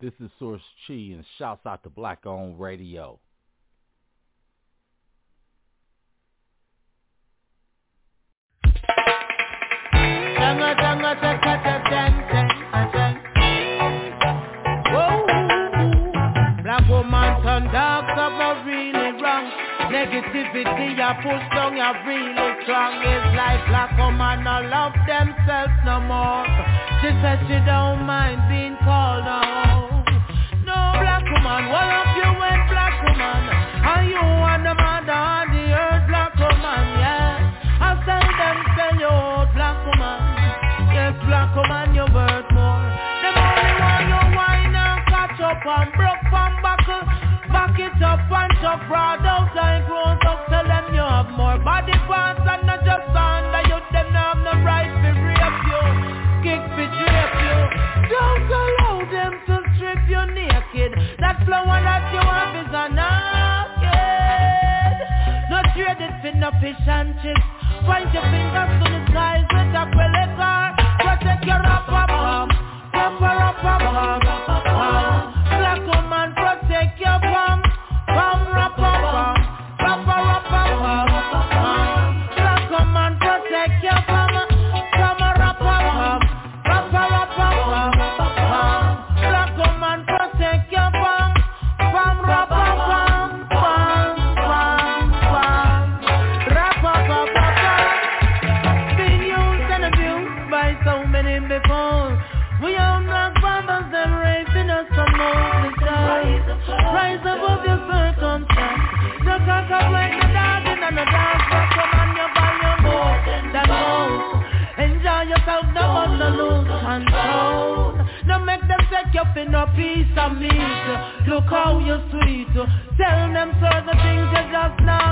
This is Source Chi and shouts out to Black Own Radio. Black woman turn dark, cover really wrong. Negativity, ya push down, ya really strong. It's like black woman, no love themselves no more. She said she don't mind being called out. Woman, what up you went black woman? Are you and the mother on the earth, black woman? Yeah, I tell them, tell you, out, black woman. Yes, black woman, you worth more. The only one you whine and catch up and broke from buckle. Back it up and top proud out and close up. Tell them you have more body parts and not just under you. Them have no right to rape you, kick to drape you. Don't allow them to strip you naked. That flower that you have is a naked. No trade it for no fish and chips. Point your fingers to the skies with a pelican. Protect your upper palm, of meat. Look how you sweet. Tell them certain things you just now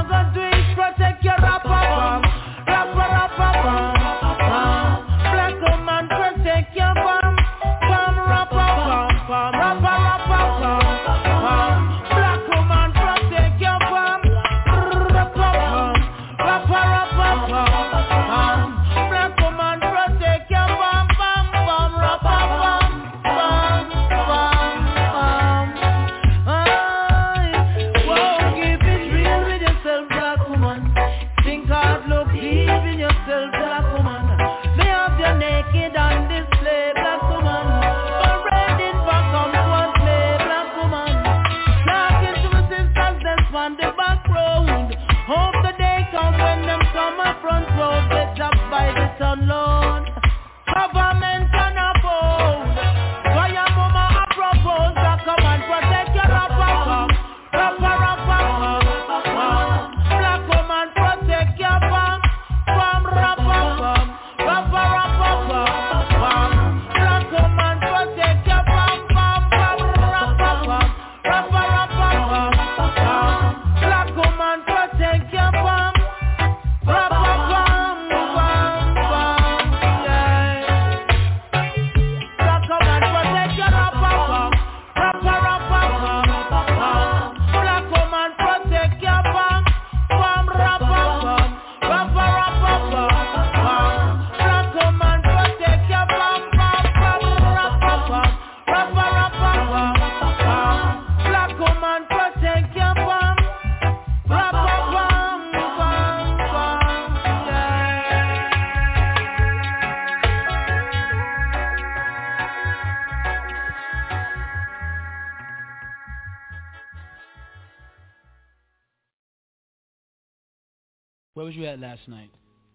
last night?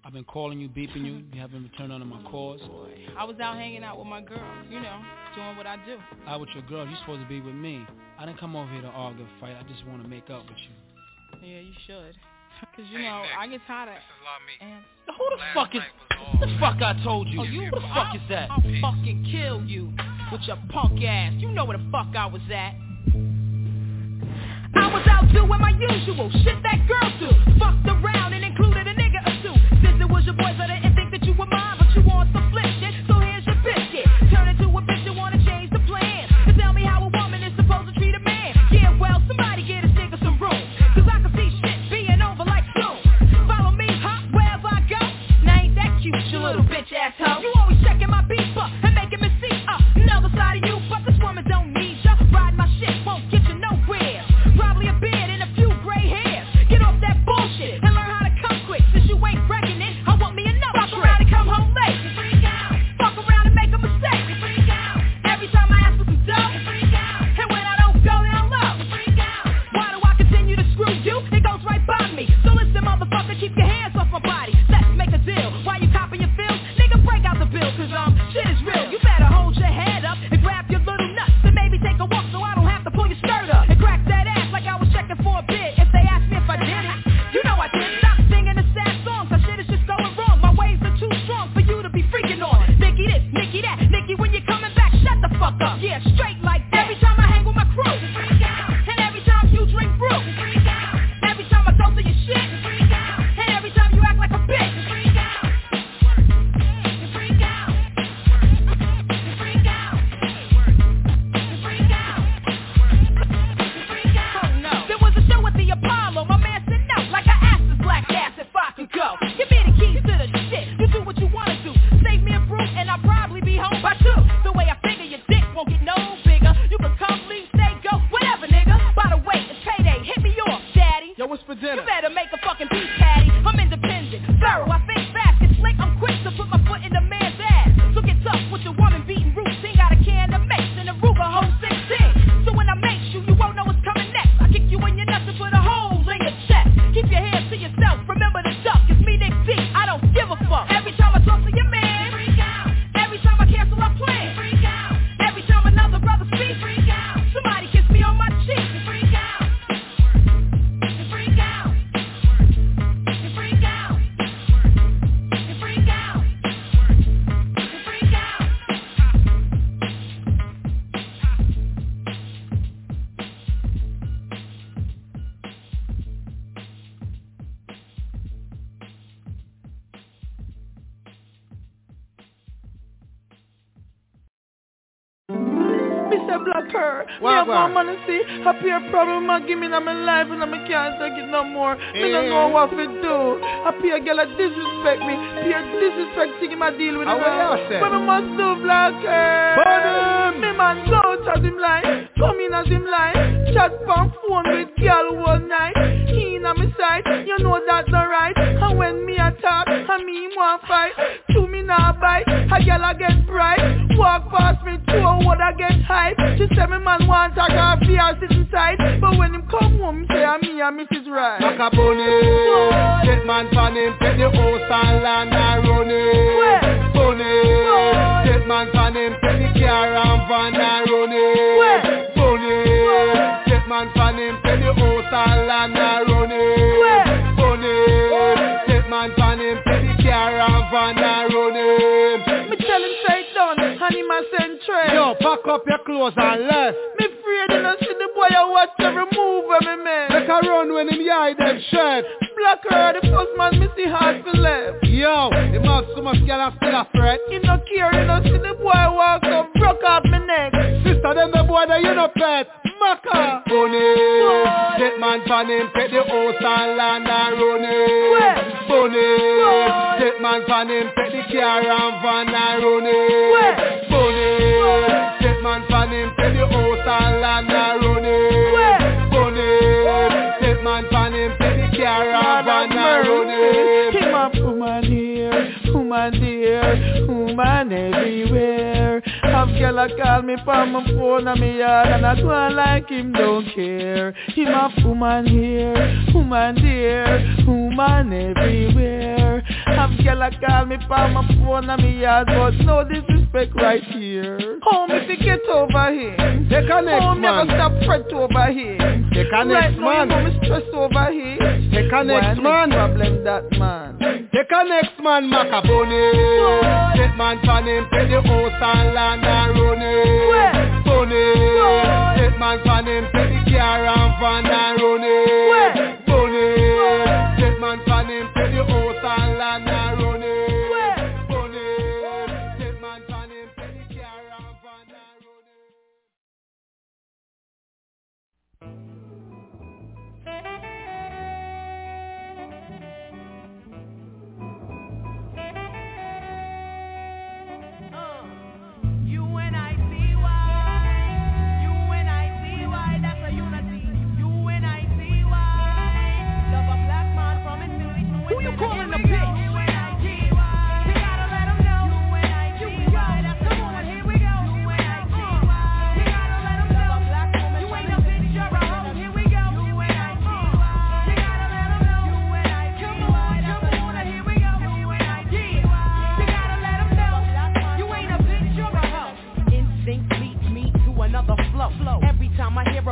I've been calling you, beeping you. You haven't returned none of my calls. I was out hanging out with my girl, you know, doing what I do. Out with your girl. You supposed to be with me. I didn't come over here to argue, fight. I just want to make up with you. Yeah, you should. Cause you know, I get tired of and Who the fuck is? What the fuck I told you? Oh, you Who the fuck is that? I'll fucking kill you with your punk ass. You know where the fuck I was at. I was out doing my usual shit that girl do. Fucked around Since it was your boys, I didn't have more money see. Happy a problem I give me in my life and I can't take it no more. Me don't Eh. know what to do. Happy a girl that disrespect me. Peer disrespecting him I deal with him. what you say? What me must do? Burn him! Me man go out as him line, come in as him line. Chat on phone with girl all night. He in on me side, you know that's not right. And when me attack, and me him want fight. To me now bite, a girl I get bright. Past me, two a would I get hype. She say me man want talk her fear sitting tight. But when him come home, say I'm me and Mrs. Right. Macaroni, get man pan him, take the house and land and run it. Where? Bunny, get man pan him, the car and van and run it. Where? Bunny, get man pan him, the house and land pack up your clothes and left. Me afraid and I see the boy I watch every move of me man. Make a run when him hide them shirt. Blacker, the first man me see hard for left. Yo, the mouth so much girl and still a fret. He no care, he no see the boy walk up, broke off me neck. Sister, them the boy that you no pet. Macka. Bunny. Boy. Get man pan him, take the house and land and run it. Bunny. Get man pan him, take the car and van and run it. Bunny. Get man pan him, take the house and land and run it. Where? Bunny. Get man pan him, take the car and van and run it. Woman here, woman there, woman everywhere. Have girl a call me from my phone and me yard and I go like him don't care. Him a woman here, woman there, woman everywhere. Have girl a call me from my phone and me yard but no disrespect right here. Home if you get over him. Take a next Home never man. stop fret over him. Take a Right next now you man. know me stress over him. Take a next Why man. problem that man. Take a next man, Macaboni. Take man pan him, take the house and land and run it. Where? Take man him, take the car and van and run it. Where? Take man him, take the calling a bitch.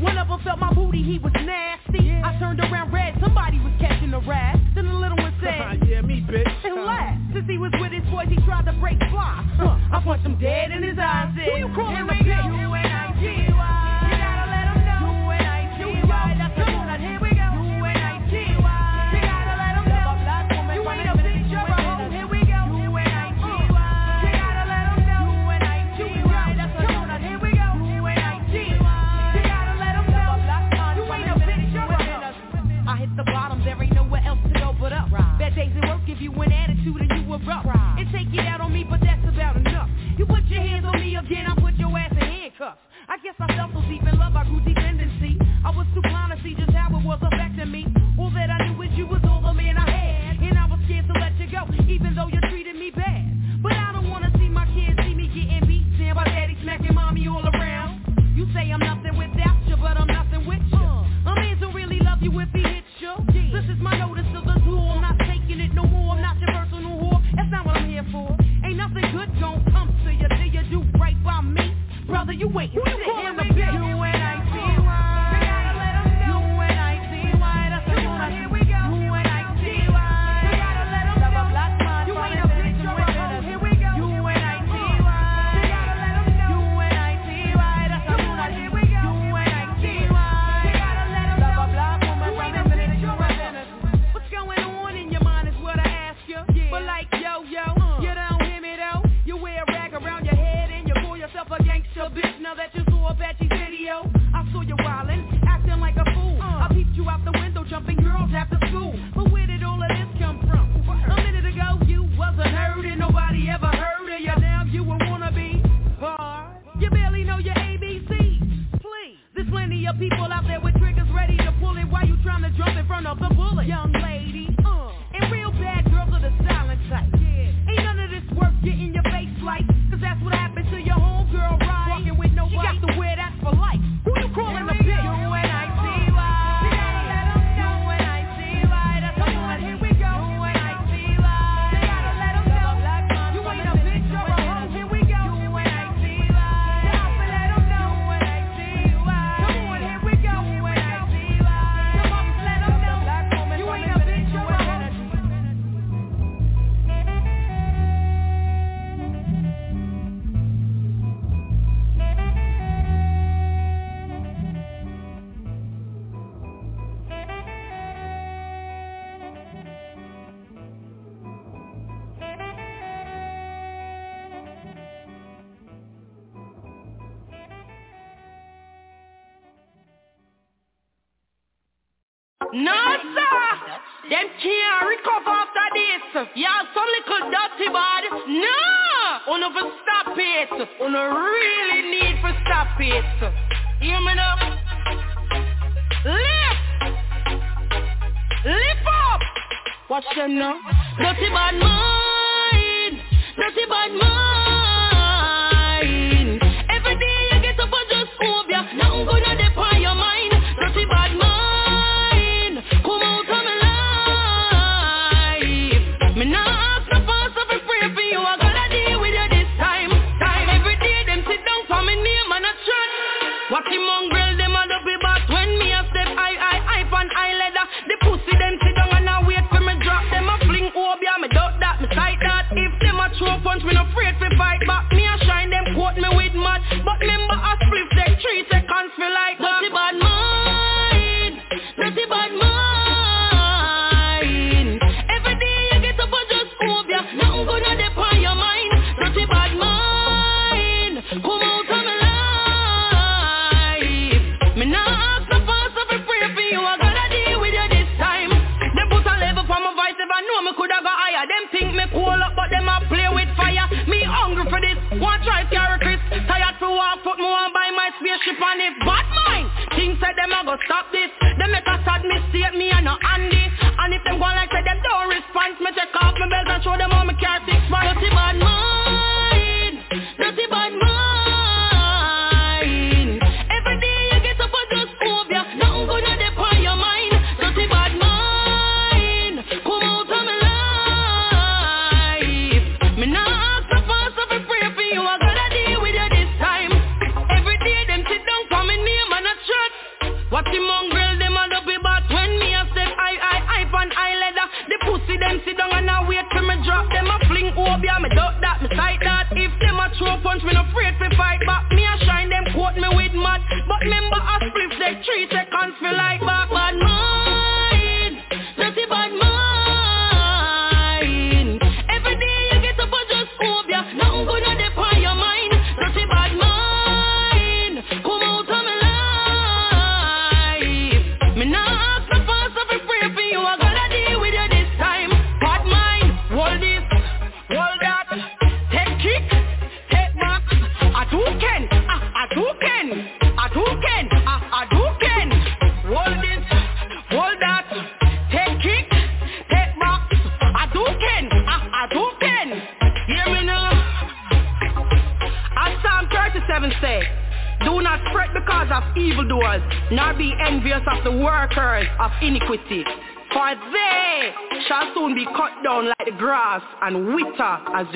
One of them felt my booty, he was nasty. Yeah. I turned around red, somebody was catching a rat. Then the little one said, yeah, me, bitch. And laughed. Since he was with his boys, he tried to break fly. Huh. I punched him dead in his eyes. Who you calling, nigga?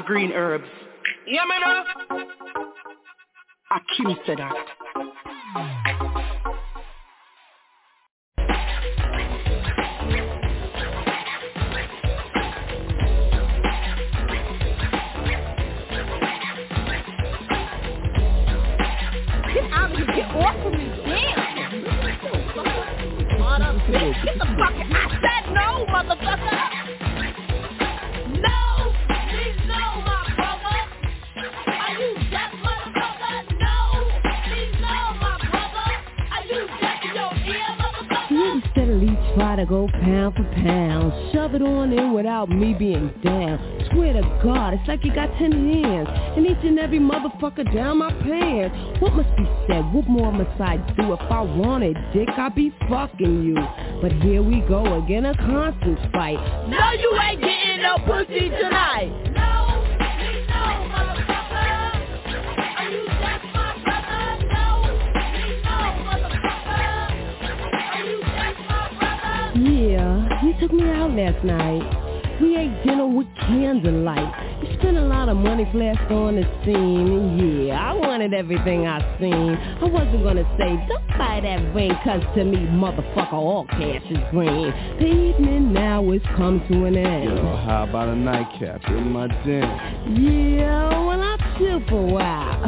Green fucking you. But here we go again, a constant fight. No, you ain't getting no pussy tonight. Yeah, you took me out last night. We ate dinner with candlelight. Spent a lot of money flashed on the scene. Yeah, I wanted everything I seen. I wasn't gonna say, don't buy that ring, cause to me, motherfucker, all cash is green. The evening now is come to an end. Yo, how about a nightcap in my den? Yeah, well, I'll chill for a while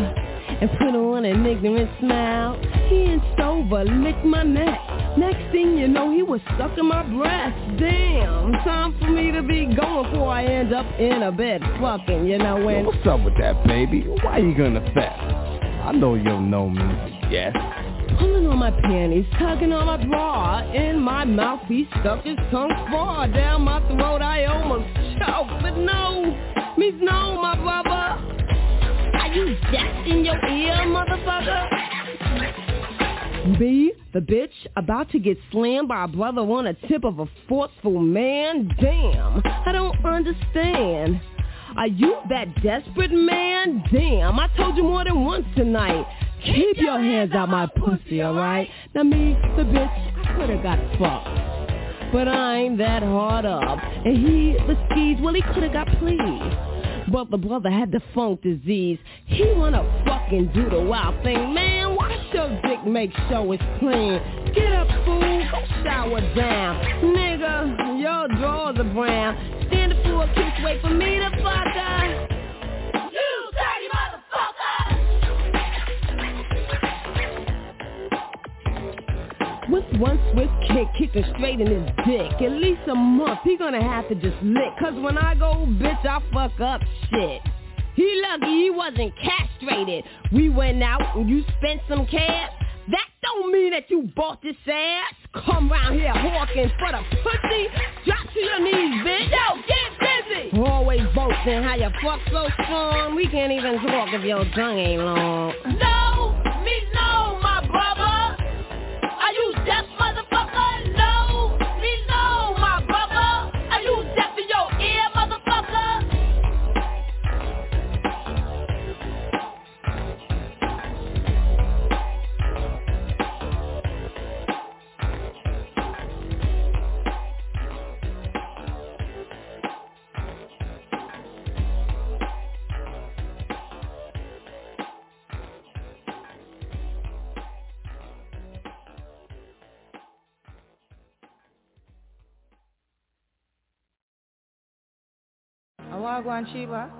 and put on an ignorant smile. He and sober licked my neck. Next thing you know, he was sucking my breast. Damn, time for me to be going before I end up in a bed fucking, you know when. Yo, what's up with that, baby? Why you gonna fess? I know you don't know me, yes. Pulling on my panties, tugging on my bra In my mouth, he stuck his tongue far Down my throat, I almost choked But no, me's no, my brother Are you just in your ear, motherfucker? Me, the bitch, about to get slammed by a brother on a tip of a forceful man? Damn, I don't understand. Are you that desperate man? Damn, I told you more than once tonight. Keep your hands out my pussy, alright? Now me, the bitch, I could've got fucked. But I ain't that hard up. And he, the skis, well, he could've got pleased. But the brother had the funk disease. He wanna fucking do the wild thing. Man, watch your dick make sure it's clean. Get up, fool, shower down. Nigga, your drawers are brown. Stand up for a kiss, wait for me to fuck her. With one swift kick, kicking straight in his dick. At least a month, he gonna have to just lick. Cause when I go, bitch, I fuck up shit. He lucky he wasn't castrated. We went out and you spent some cash. That don't mean that you bought this ass. Come round here hawking for the pussy. Drop to your knees, bitch. Yo, get busy. Always boasting how you fuck so strong. We can't even talk if your tongue ain't long. No, me no, my brother. Death. That's my Wagwan Shiva.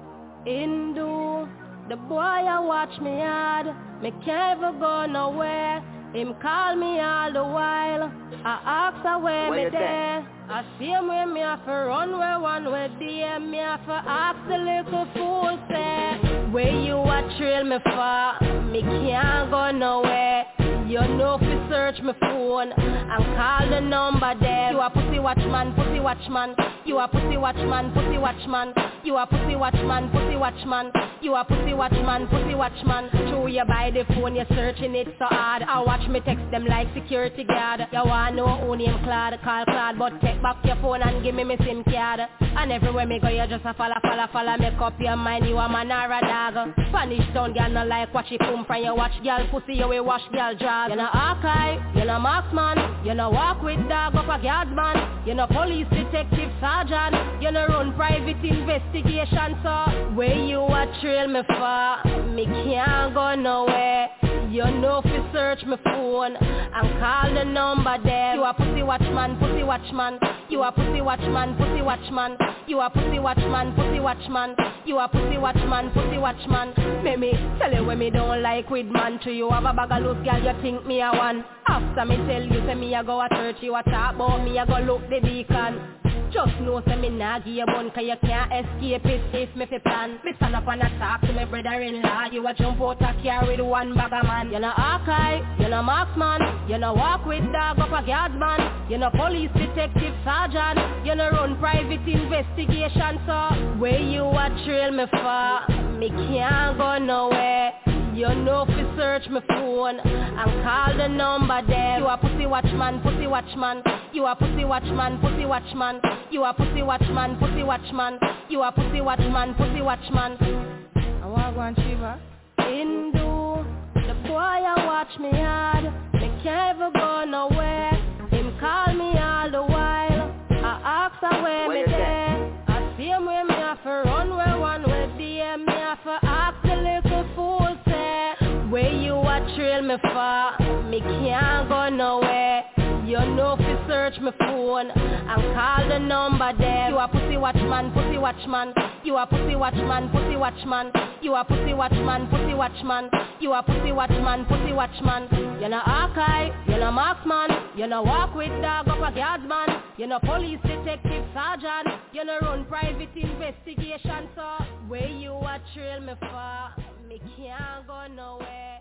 Indu, the boy I watch me hard, me can't ever go nowhere. Him call me all the while. I ask her where, where me there. I see him where me have to run where one way there. Me have to ask the little fool say, Where you a trail me for? Me can't go nowhere. You know fi search my phone and call the number there. You a pussy watchman, pussy watchman. You a pussy watchman, pussy watchman. You a pussy watchman, pussy watchman. You a pussy watchman, pussy watchman. True, you buy the phone, you're searching it so hard. I watch me text them like security guard. You want know who name Claude, call Claude, but take back your phone and give me my SIM card. And everywhere me go, you just a follow, follow, follow. Make up your mind, you a man or a dog. Spanish town girl no like watch it come from you watch girl pussy, you we wash girl drag. You know archive, you know marksman, you know walk with dog up a guardsman. You know police detective sergeant, you know run private investigation. So where you a trail me for? Me can't go nowhere. You know fi search my phone and call the number there. You a pussy watchman, pussy watchman. You a pussy watchman, pussy watchman. You a pussy watchman, pussy watchman. You a pussy watchman, pussy watchman. Make me tell you when me don't like with man. To you have a bag of loose girl, you think me a one. After me tell you say me a go a church, you a talk about me a go look the deacon. Just know say me nah give you bun Cause you can't escape it. If me fi plan Me stand up and I talk to my brother-in-law. You a jump out a car with one bag of man. You know archive, you know marksman. You know walk with dog up a guardsman You know police detective sergeant. You know run private investigation. So where you a trail me for? Me can't go nowhere you know fi search my phone and call the number there. You a pussy watchman, pussy watchman. You a pussy watchman, pussy watchman. You a pussy watchman, pussy watchman. You a pussy watchman, pussy watchman. I want go and Shiva. Hindu, the boy a watch me hard. Me can't ever go nowhere. Him call me all the while. I ask her where me me for? Me can't go nowhere. You know fi search my phone and call the number there. You a pussy watchman, pussy watchman. You a pussy watchman, pussy watchman. You a pussy watchman, pussy watchman. You a pussy watchman, pussy watchman. You know archive, you know marksman. You know walk with dog up a guardsman. You know police detective sergeant. You know run private investigation. So where you a trail me for? Me can't go nowhere.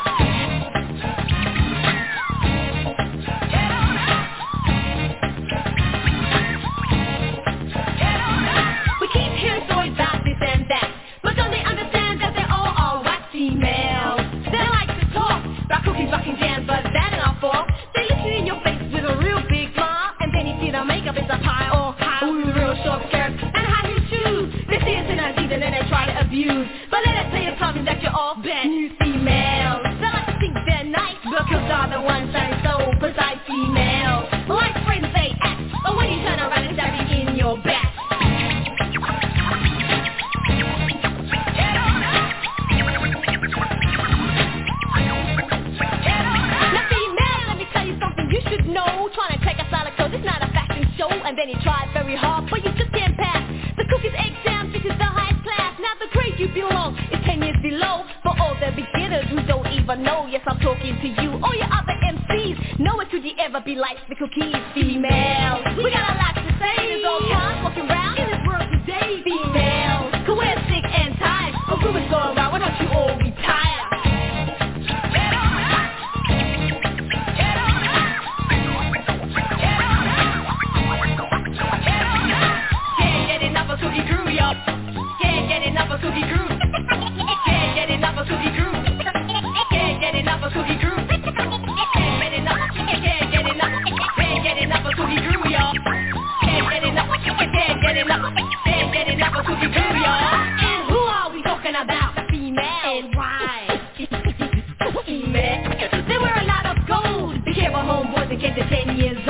and they try to abuse. But let us tell you something that you're all bad new females. They like to think they're nice, but cause are the ones that are so precise females. Like friends they act, but when you turn around it's you in your back. Now female, you you should know Trying to take solid code, it's not a fashion show And then he tried very hard, but you you belong. Is 10 years below. For all the beginners who don't even know. Yes, I'm talking to you, all your other MCs Nowhere could you ever be like the cookies female. We got a lot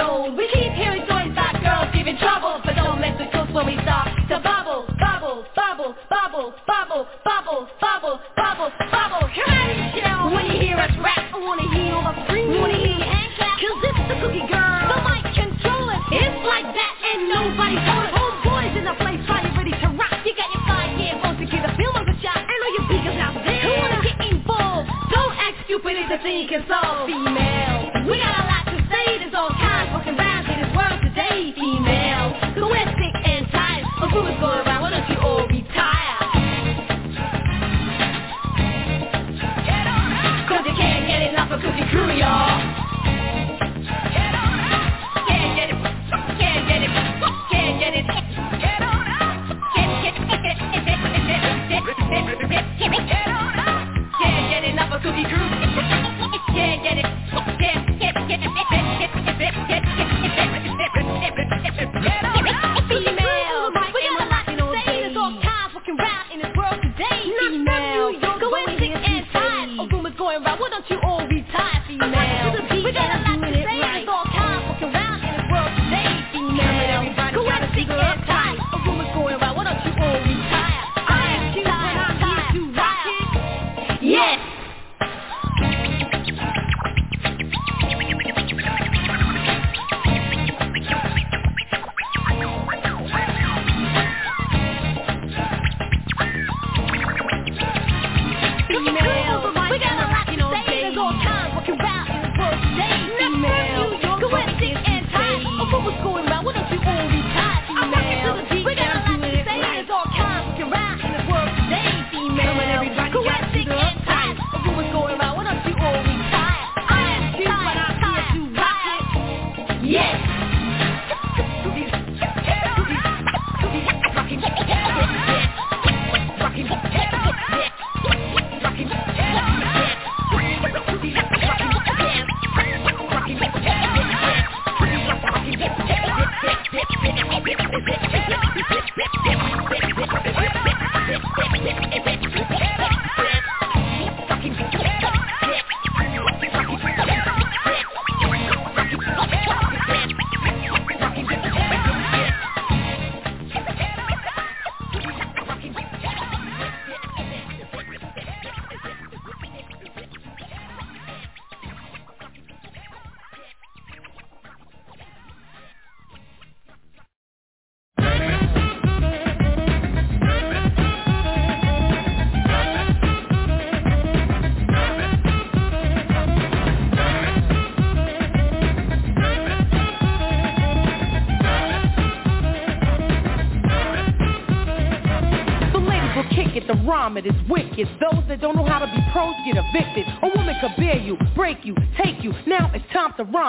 knows. We keep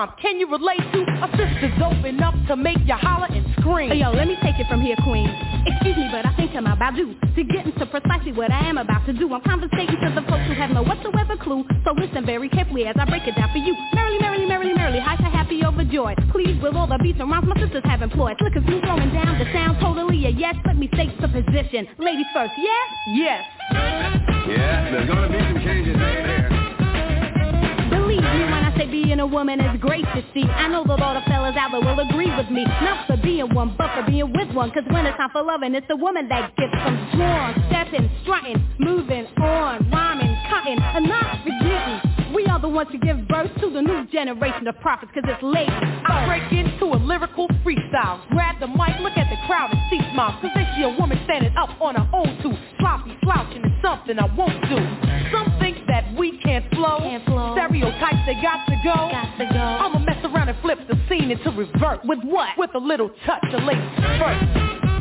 rhyme. Can you relate to a sister's open up to make you holler and scream? Hey, yo, let me take it from here, queen. Excuse me, but I think I'm about due to get into precisely what I am about to do. I'm conversating to the folks who have no whatsoever clue. So listen very carefully as I break it down for you. Merrily, merrily, merrily, merrily, high to happy overjoyed. Please, with all the beats and rhymes my sisters have employed. Look, as me throwing down the sound totally a yes. Let me state the position. Ladies first, yes? Yes. A woman is great to see. I know that all the fellas out there will agree with me. Not for being one, but for being with one. Cause when it's time for loving, it's the woman that gets them strong. Stepping, strutting, moving on, rhyming, cutting, and not forgetting. We are the ones to give birth to the new generation of prophets cause it's late. I break into a lyrical freestyle. Grab the mic, look at the crowd and see smiles. Cause they see a woman standing up on her own too. Sloppy, slouching is something I won't do. Some think that we can't flow. Can't flow. Stereotypes, they got to go. Got to go. I'ma mess around and flip the scene into reverse. With what? With a little touch of ladies first.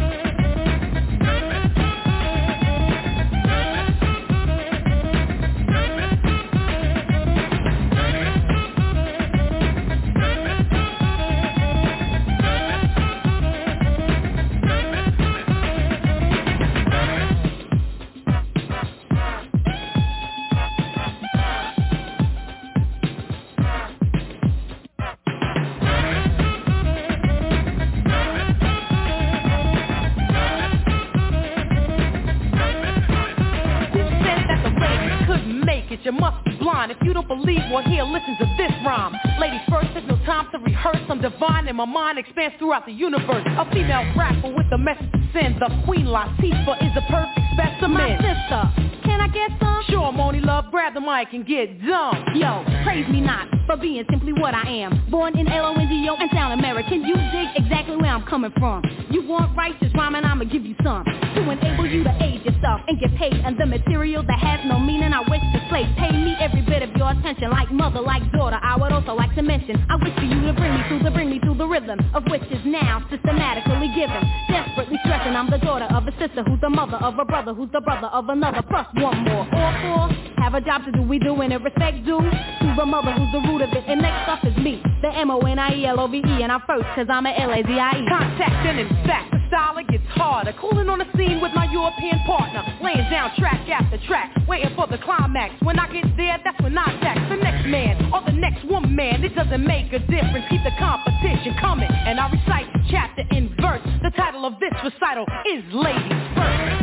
Believe, well here, listen to this rhyme. Ladies first, there's no time to rehearse. I'm divine and my mind expands throughout the universe. A female rapper with a message to send. The Queen Latifah is a perfect specimen. My sister, get some? Sure, Monie Love, grab the mic and get dumb. Yo, praise me not for being simply what I am. Born in L-O-N-D-O and sound American. You dig exactly where I'm coming from. You want righteous rhyming, I'ma give you some. To enable you to age yourself and get paid. And the material that has no meaning I wish to slay Pay me every bit of your attention. Like mother, like daughter I would also like to mention I wish for you to bring me through the bring me through the rhythm Of which is now systematically given. Desperately stressing I'm the daughter of a sister Who's the mother of a brother Who's the brother of another. Plus one more All four have a to do We doing it respect due To the mother who's the root of it. And next up is me The M-O-N-I-E-L-O-V-E And I'm first cause I'm a L-A-Z-I-E Contact and in the style it gets harder. Cooling on the scene with my European partner. Laying down track after track Waiting for the climax. When I get there that's when I attack. The next man or the next woman It doesn't make a difference. Keep the competition coming. And I recite chapter in verse. The title of this recital is Ladies First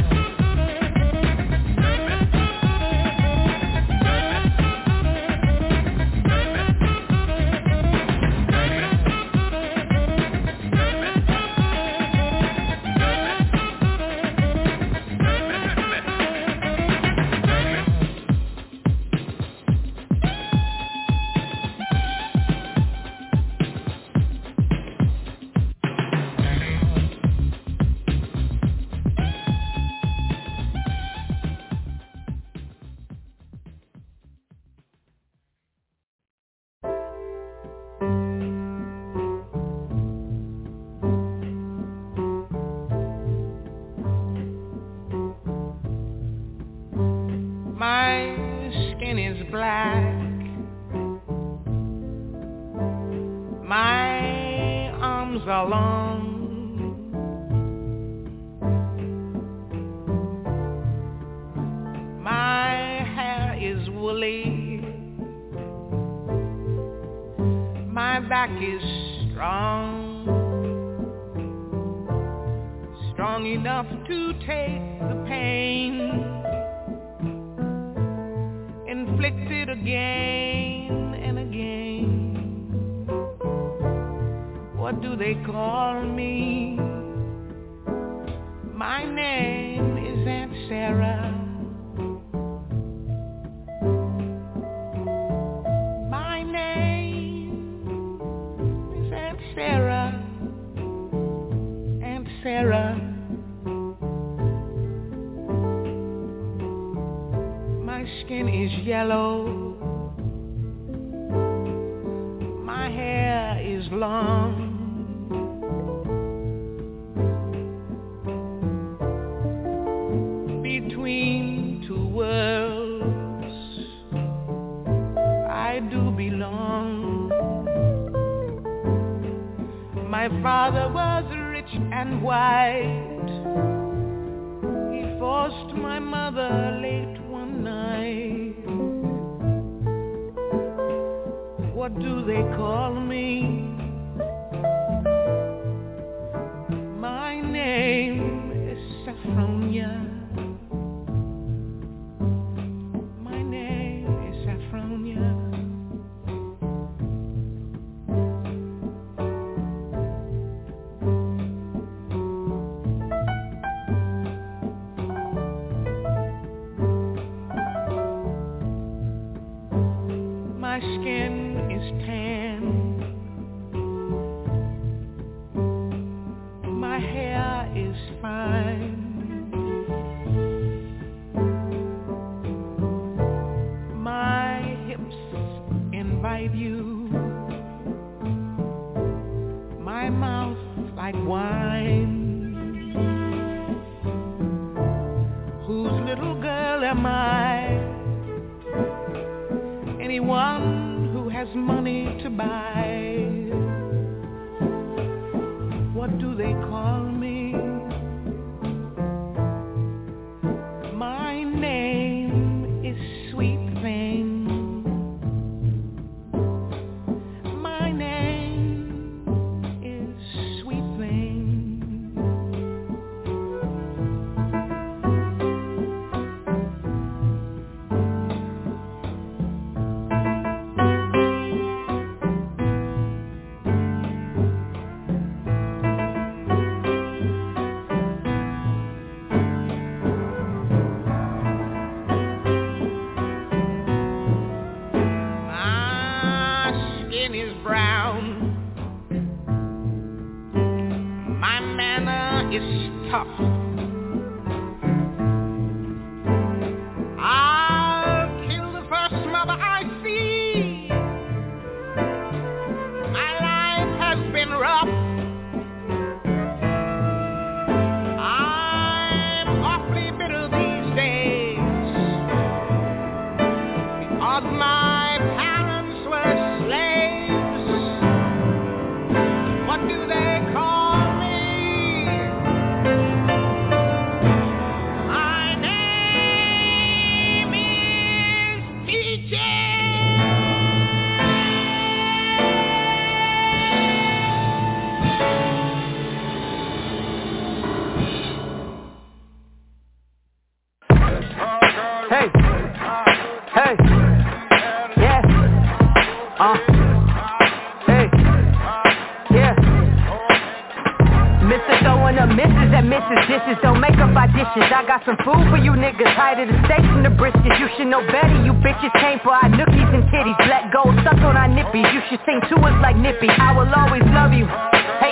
My name dishes, don't make up our dishes. I got some food for you niggas, tighter the steaks and the briskets. You should know better, you bitches came for our nookies and titties. Black gold stuck on our nippies, you should sing to us like Nippy. I will always love you.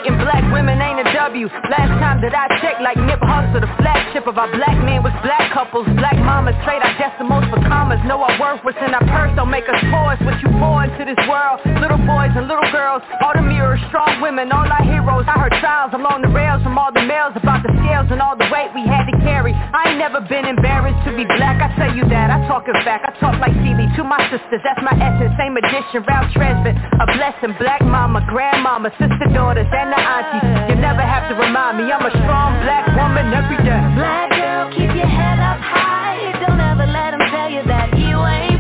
Hating black women ain't a W. Last time that I checked, like Nip Hussle, the flagship of our black men was black couples. Black mamas trade our decimals for commas. Know our worth, what's in our purse, don't make us poor. It's what you pour into this world. Little boys and little girls, all the mirrors, strong women, all our heroes. I heard trials along the rails from all the males about the scales and all the weight we had to carry. I ain't never been embarrassed to be black, I tell you that. I talk it back, I talk like Celie to my sisters. That's my essence, same edition, Ralph Tresvant. A blessing, black mama, grandmama, sister, daughters, and the aunties. You never have to remind me, I'm a strong black woman every day. Black girl, keep your head up high. Don't ever let them tell you that you ain't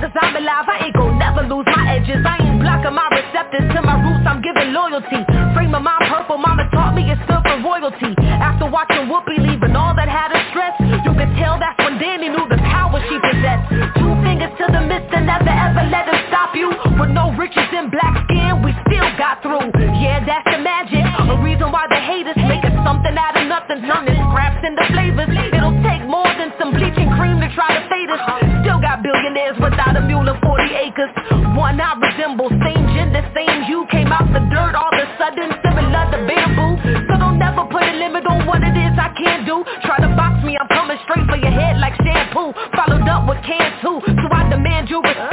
Cause I'm alive, I ain't gon' never lose my edges. I ain't blocking my receptors. To my roots, I'm giving loyalty. Frame of purple, mama taught me it's stood for royalty. After watching Whoopi leaving all that had her stress You could tell that's when Danny knew the power she possessed. Two fingers to the mist and never ever let them stop you. With no riches and black skin, we still got through. Yeah, that's the magic, the reason why the haters Making something out of nothing, turning scraps into flavors. makers One I resemble, same gender, same you Came out the dirt all of a sudden, similar to bamboo So don't never put a limit on what it is I can do. Try to box me, I'm coming straight for your head like shampoo. Followed up with cans too, so I demand you respect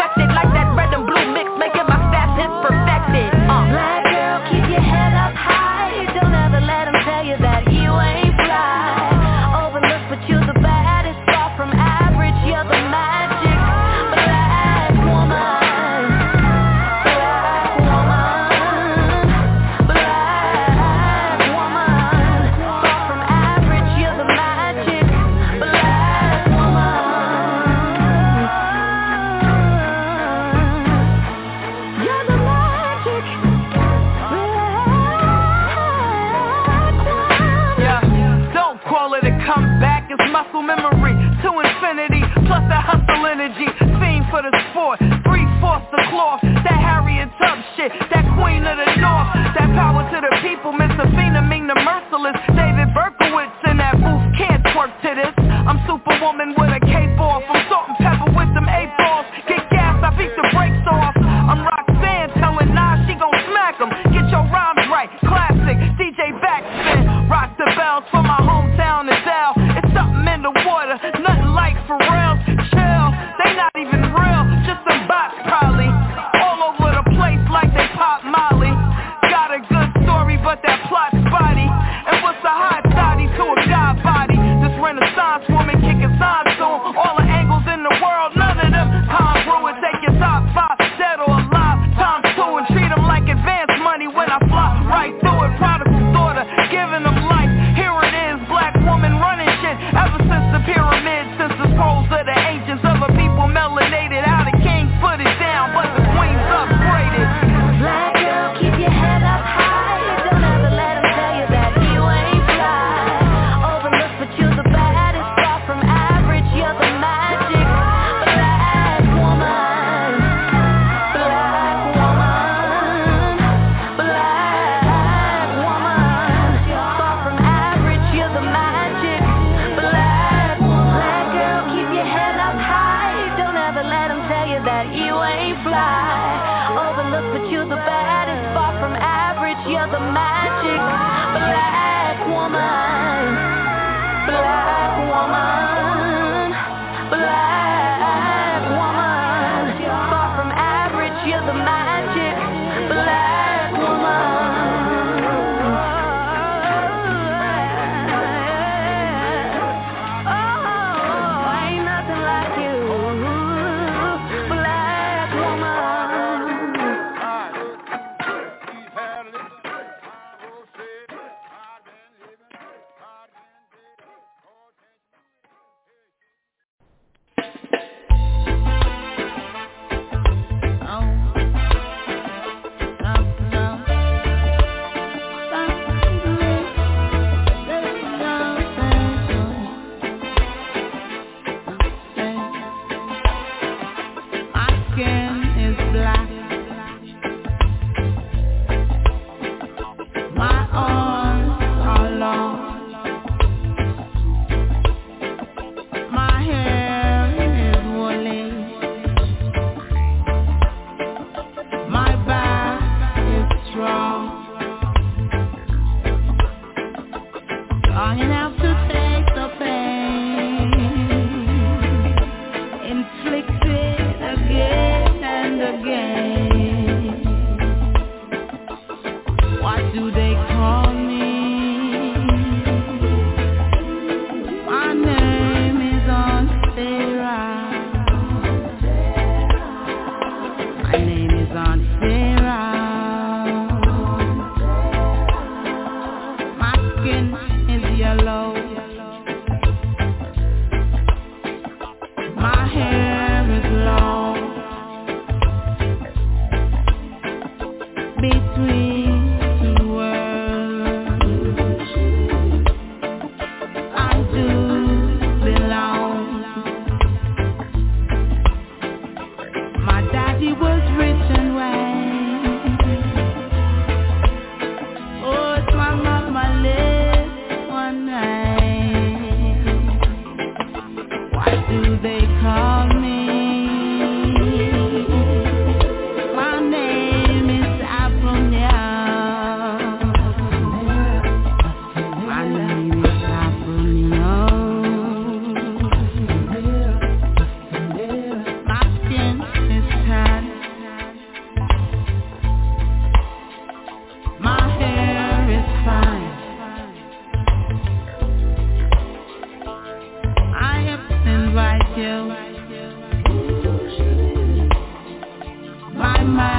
I'm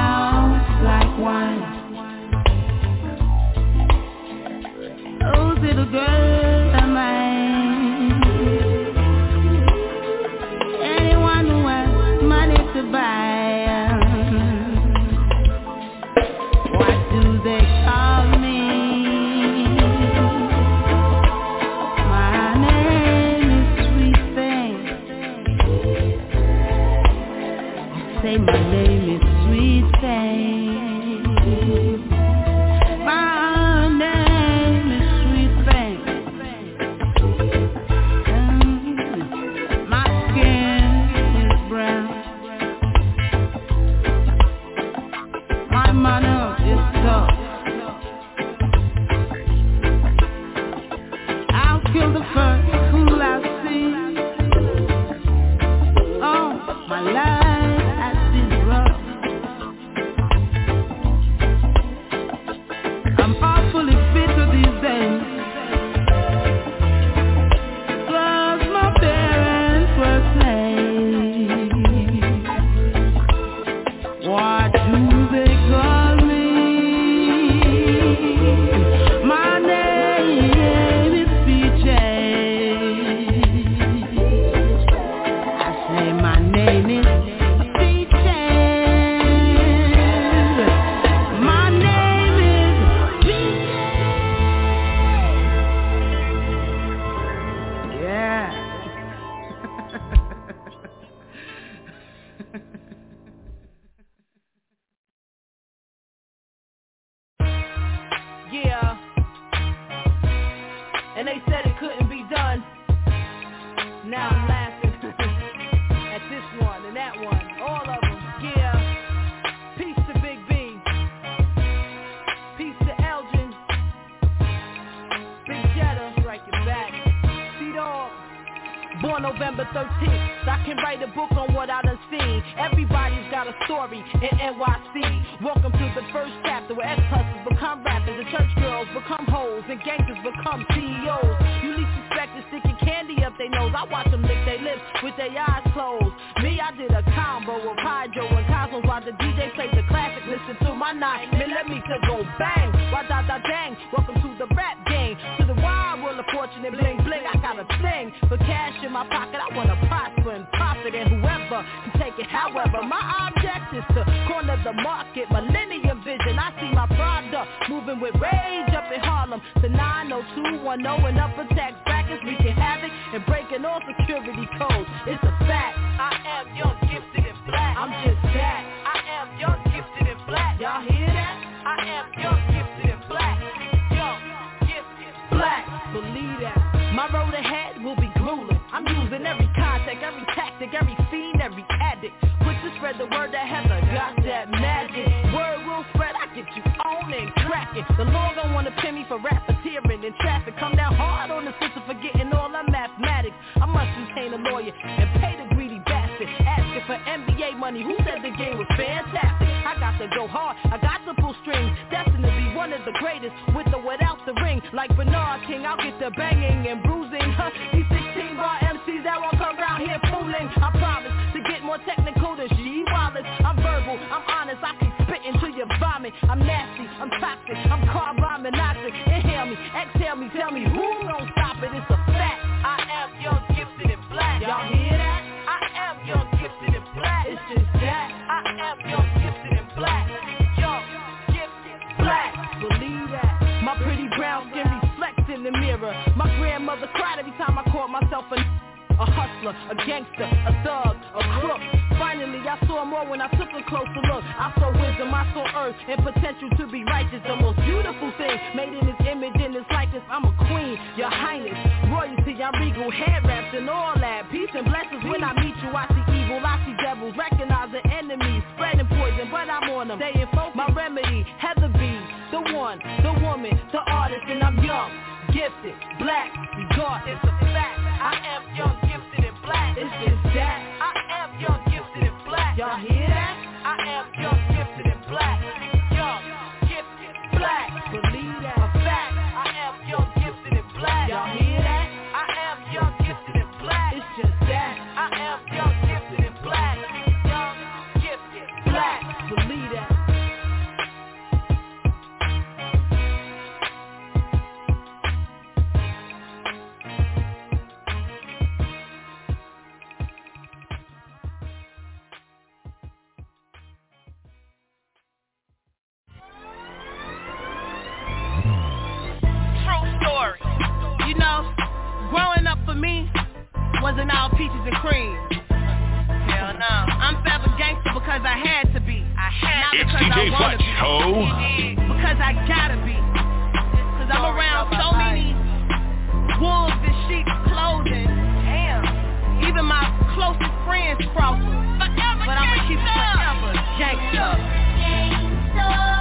I'm nasty, I'm toxic, I'm carbon monoxide. Inhale me, exhale me, tell me who don't stop it. It's a fact. I am young, gifted, and black. Y'all hear that? I am young, gifted, and black. It's just that. I am young, gifted, and black. Young, gifted, black. Believe that. My pretty brown skin reflects in the mirror. My grandmother cried every time I caught myself a a hustler, a gangster, a thug, and potential to be righteous. The most beautiful cream. Hell no. I'm forever gangster because I had to be. I had Not It's because I DJ wanna Fletch, be. ho. Because I gotta be. Cause I'm around so many wolves in sheep's clothing. Damn. Even my closest friends cross them. But I'ma keep it forever gangster. Story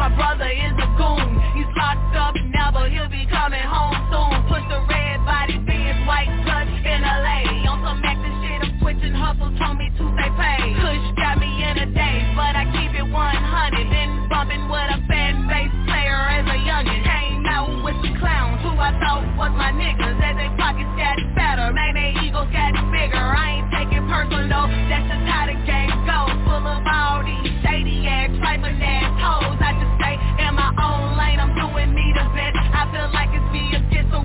My brother is a goon. He's locked up now, but he'll be coming home soon. Put the red body, being white clutch in LA. On some acting shit, I'm switching hustles, told me to stay paid. Kush got me in a daze, but I keep it 100. Been bumping with a fan base player as a youngin'. Came out with the clowns, who I thought was my niggas. As they pockets got fatter, made their egos got bigger. I ain't taking personal.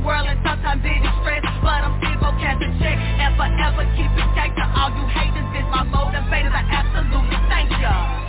world and sometimes it is stress But I'm still gon' cash a check. And forever keep it to All you haters is my motivators I absolutely thank ya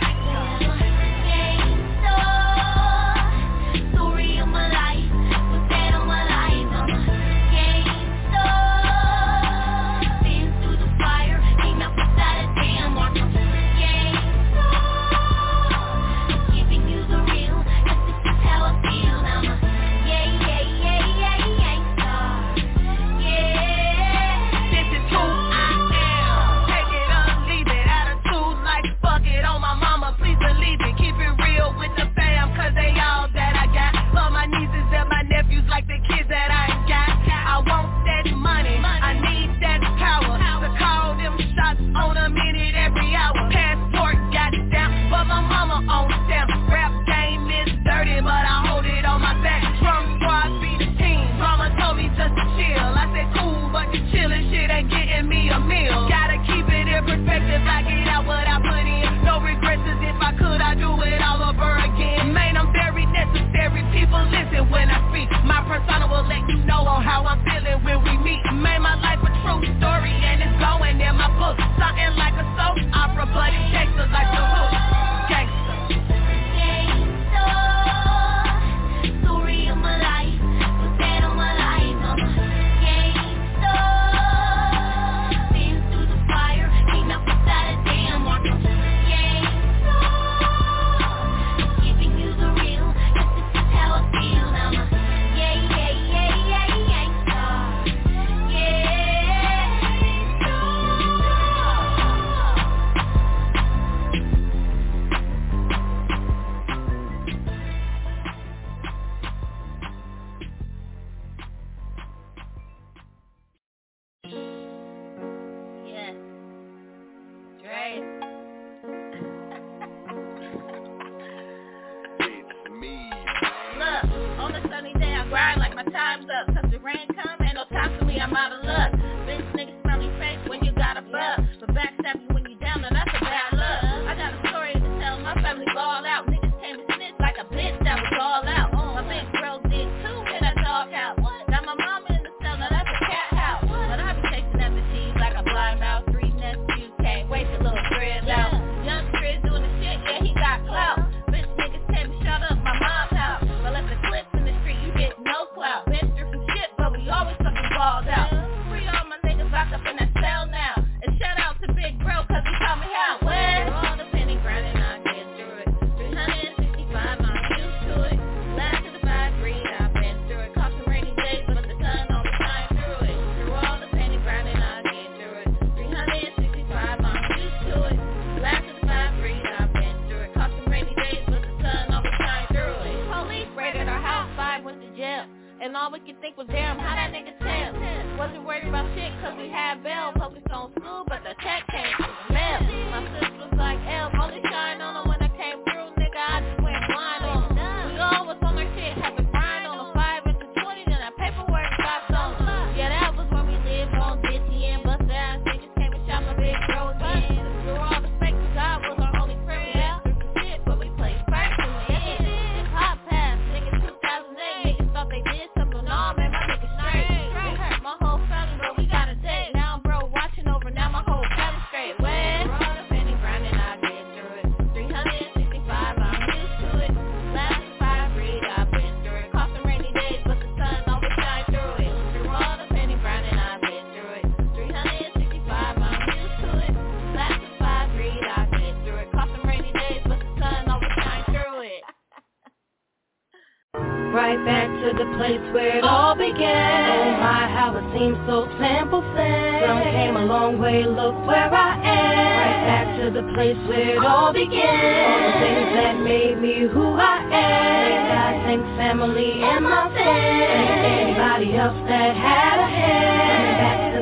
made me who I am. God, thank family and my. And anybody else that had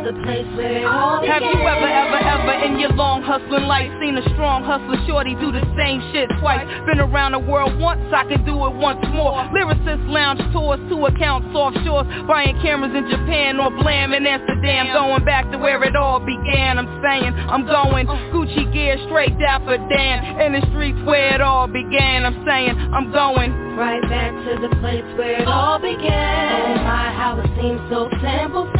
Have you ever, ever, ever in your long hustling life seen a strong hustler shorty do the same shit twice? Been around the world once, I can do it once more. Lyricists lounge tours to accounts offshore, buying cameras in Japan or Blam in Amsterdam, going back to where it all began. I'm saying I'm going Gucci gear straight dapper Dan in the streets where it all began. I'm saying I'm going Right back to the place where it all began. Oh my, how it seems so simple.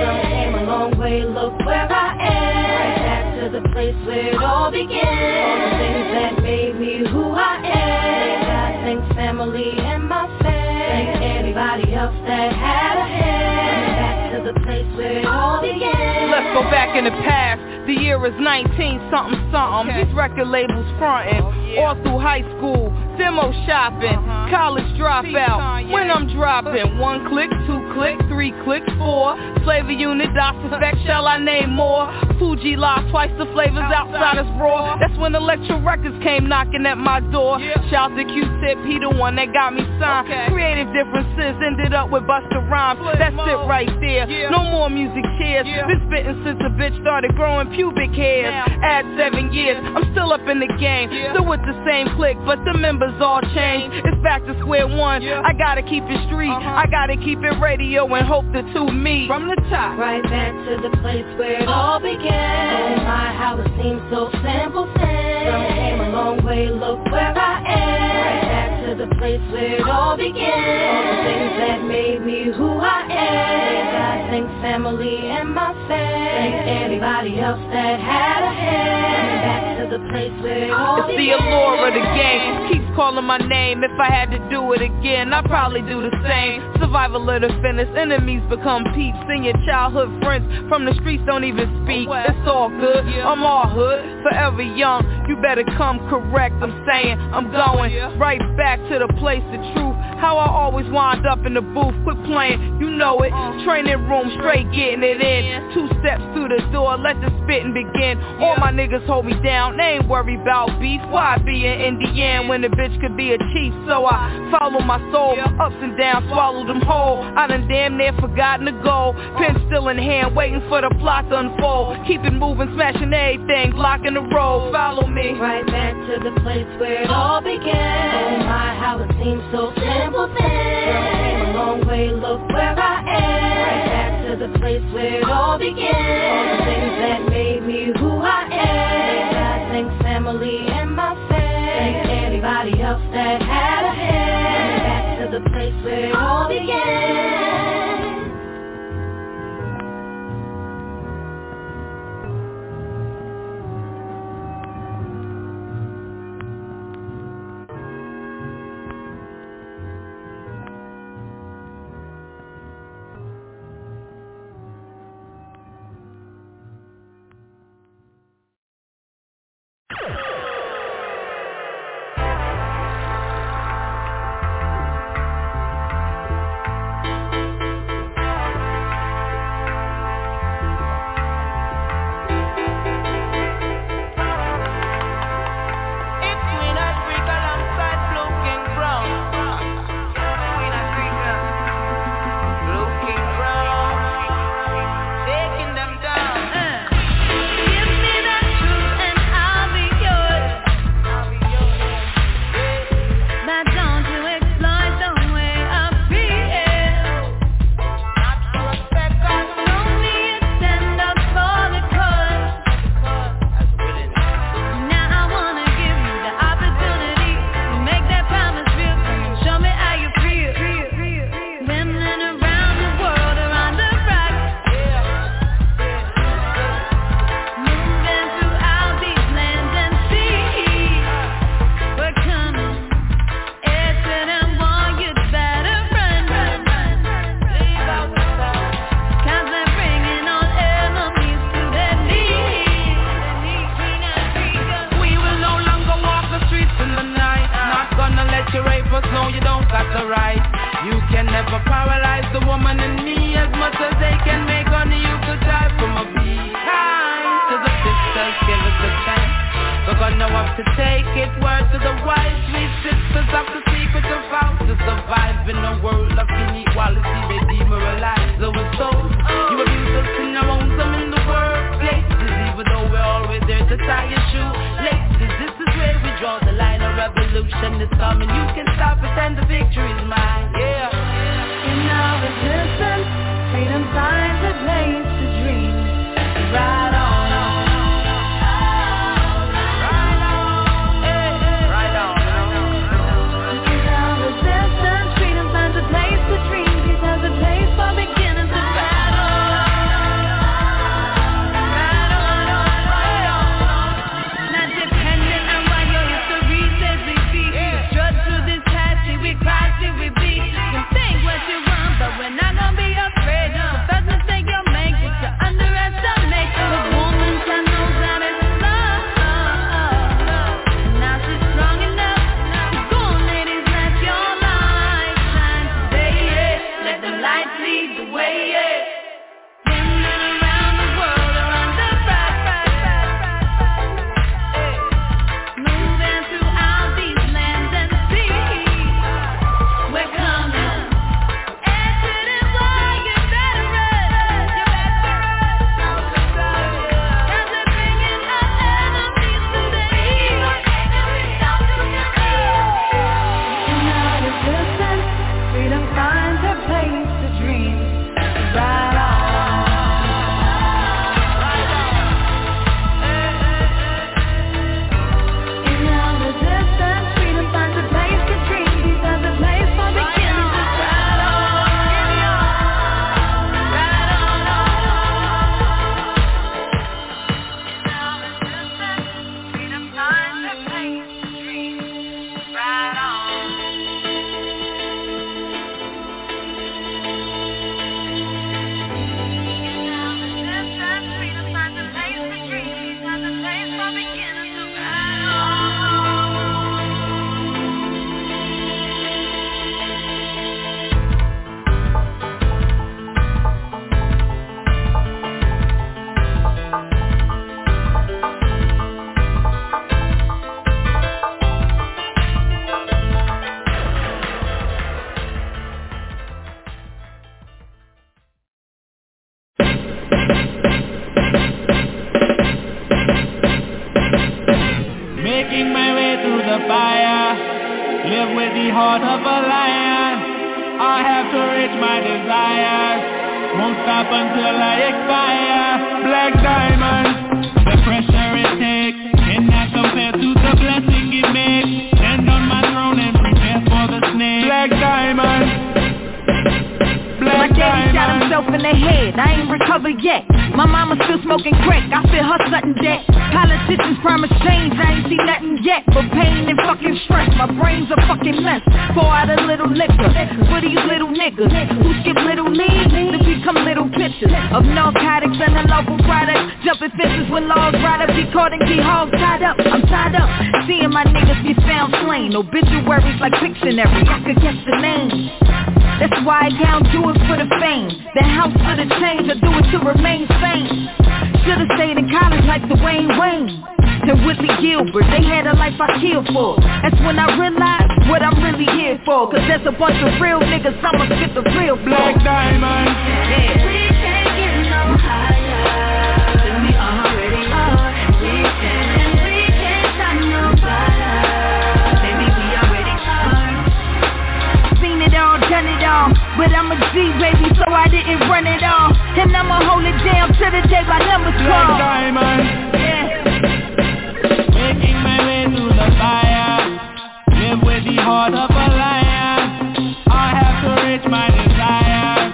Came a long way, look where I am. Right back to the place where it all began. All the things that made me who I am. God, thank family and my fans. Thank anybody else that had a hand. Back to the place where it all began. Let's go back in the past. The year is 19 something something. These record labels frontin' oh, all through high school. Demo shopping, college dropout. When I'm dropping, one click, two click, three click, four. Flavor unit, I suspect, shall I name more? Fuji lost twice the flavors outside is raw. That's when Elektra Records came knocking at my door. Shout to Q-Tip, he the one that got me signed. Creative differences ended up with Busta Rhymes. That's it right there. No more music chairs. Been spitting since a bitch started growing pubic hairs. Add seven years, I'm still up in the game. Still with the same click, but the members all changed. It's back to square one. I gotta keep it street. Uh-huh. I gotta keep it radio and hope the two meet. From the top. Right back to the place where it all began. Oh my, how it seems so simple then. Some came a long way, look where I am. Right back to the place where it all began. All the things that made me who I am. God, thank family and my fans. Thank anybody else that had a hand. Back to the place where it all It's the began. allure of the game. Keeps calling my name. If I had to do it again, I'd probably do the same. Survival of the fittest. Enemies become peeps. And your childhood friends from the streets don't even speak. Oh, it's all good. I'm all hood. Forever young. You better come correct. I'm saying I'm going right back to the place of truth. How I always wind up in the booth. Quit playing. You know it. Uh-huh. Training room straight getting it in. Two steps through the door. Let the spitting begin. All my niggas hold me down. They ain't worried about beef. Why be an Indian when the bitch could be a chief? So I follow my soul. Ups and downs, swallow them whole. I done damn near forgotten the goal. Pen uh-huh. still in hand, waiting for the plot to unfold. Keep it moving, smashing everything, blocking the road. Follow me. Right back to to the place where it all began. Oh my, how it seems so simple then. Girl, came a long way, look where I am. Right back to the place where it all began. All the things that made me who I am. God, thanks family and my fam. Thanks anybody else that Won't until I expire. Black diamond, the pressure it takes cannot compare to the blessing it makes. Stand on my throne and prepare for the snake. Black diamond. My daddy shot himself in the head, I ain't recovered yet My mama still smoking crack, I feel her sudden death. Politicians promise change, I ain't see nothing yet. But pain and fucking stress, my brain's a fucking mess. Pour out a little liquor, for these little niggas Who skip little leagues to become little pictures Of narcotics and local products. Jumping fences with laws right up, be caught and get hogs tied up. I'm tied up, seeing my niggas get found slain. Obituaries like Pictionary, I could guess the names That's why I don't do it for the fame. The house for the change, I do it to remain sane. Should've stayed in college like Dwayne Wayne. And Whitley Gilbert, they had a life I killed for. That's when I realized what I'm really here for. Cause there's a bunch of real niggas, I'ma get the real Black diamond yeah. All But I'm a G, baby, so I didn't run it all And I'ma hold it down to the day my number's Black called diamond Yeah. Making my way through the fire. Live with the heart of a lion I have to reach my desires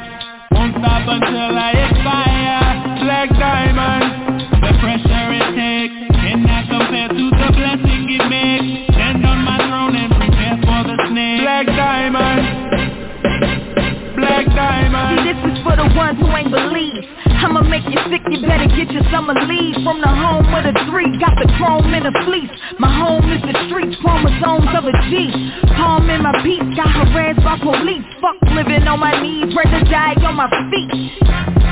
Won't stop until I the ones who ain't believe. I'ma make you sick, you better get your summer leave. From the home of the three, got the chrome in the fleece. My home is the streets, chromosomes of a G. Palm in my peace, got harassed by police. Fuck living on my knees, ready to die on my feet.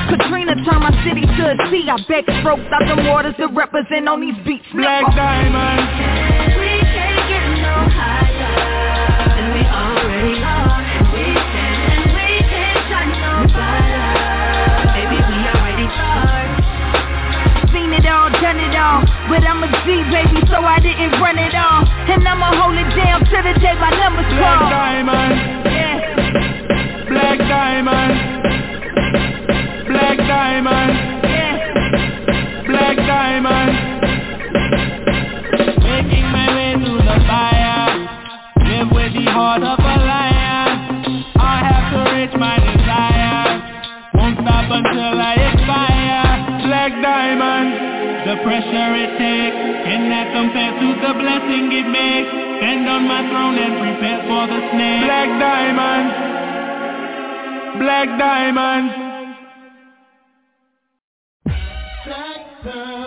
Katrina turned my city to a sea. I bet strokes out the waters to represent on these beats. Black diamond We can't get no higher But I'm a G, baby, so I didn't run it all. And I'ma hold it down to the day my number's Black diamond. Yeah Black diamond. Black diamond. Yeah. Black diamond. Making my way through the fire. Live with the heart of a lion I have to reach my desires Won't stop until I expire Black diamond. The pressure it takes Cannot compare to the blessing it makes. Stand on my throne and prepare for the snake. Black Black diamond. Black pearl,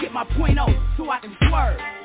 Get my point on so I can swerve.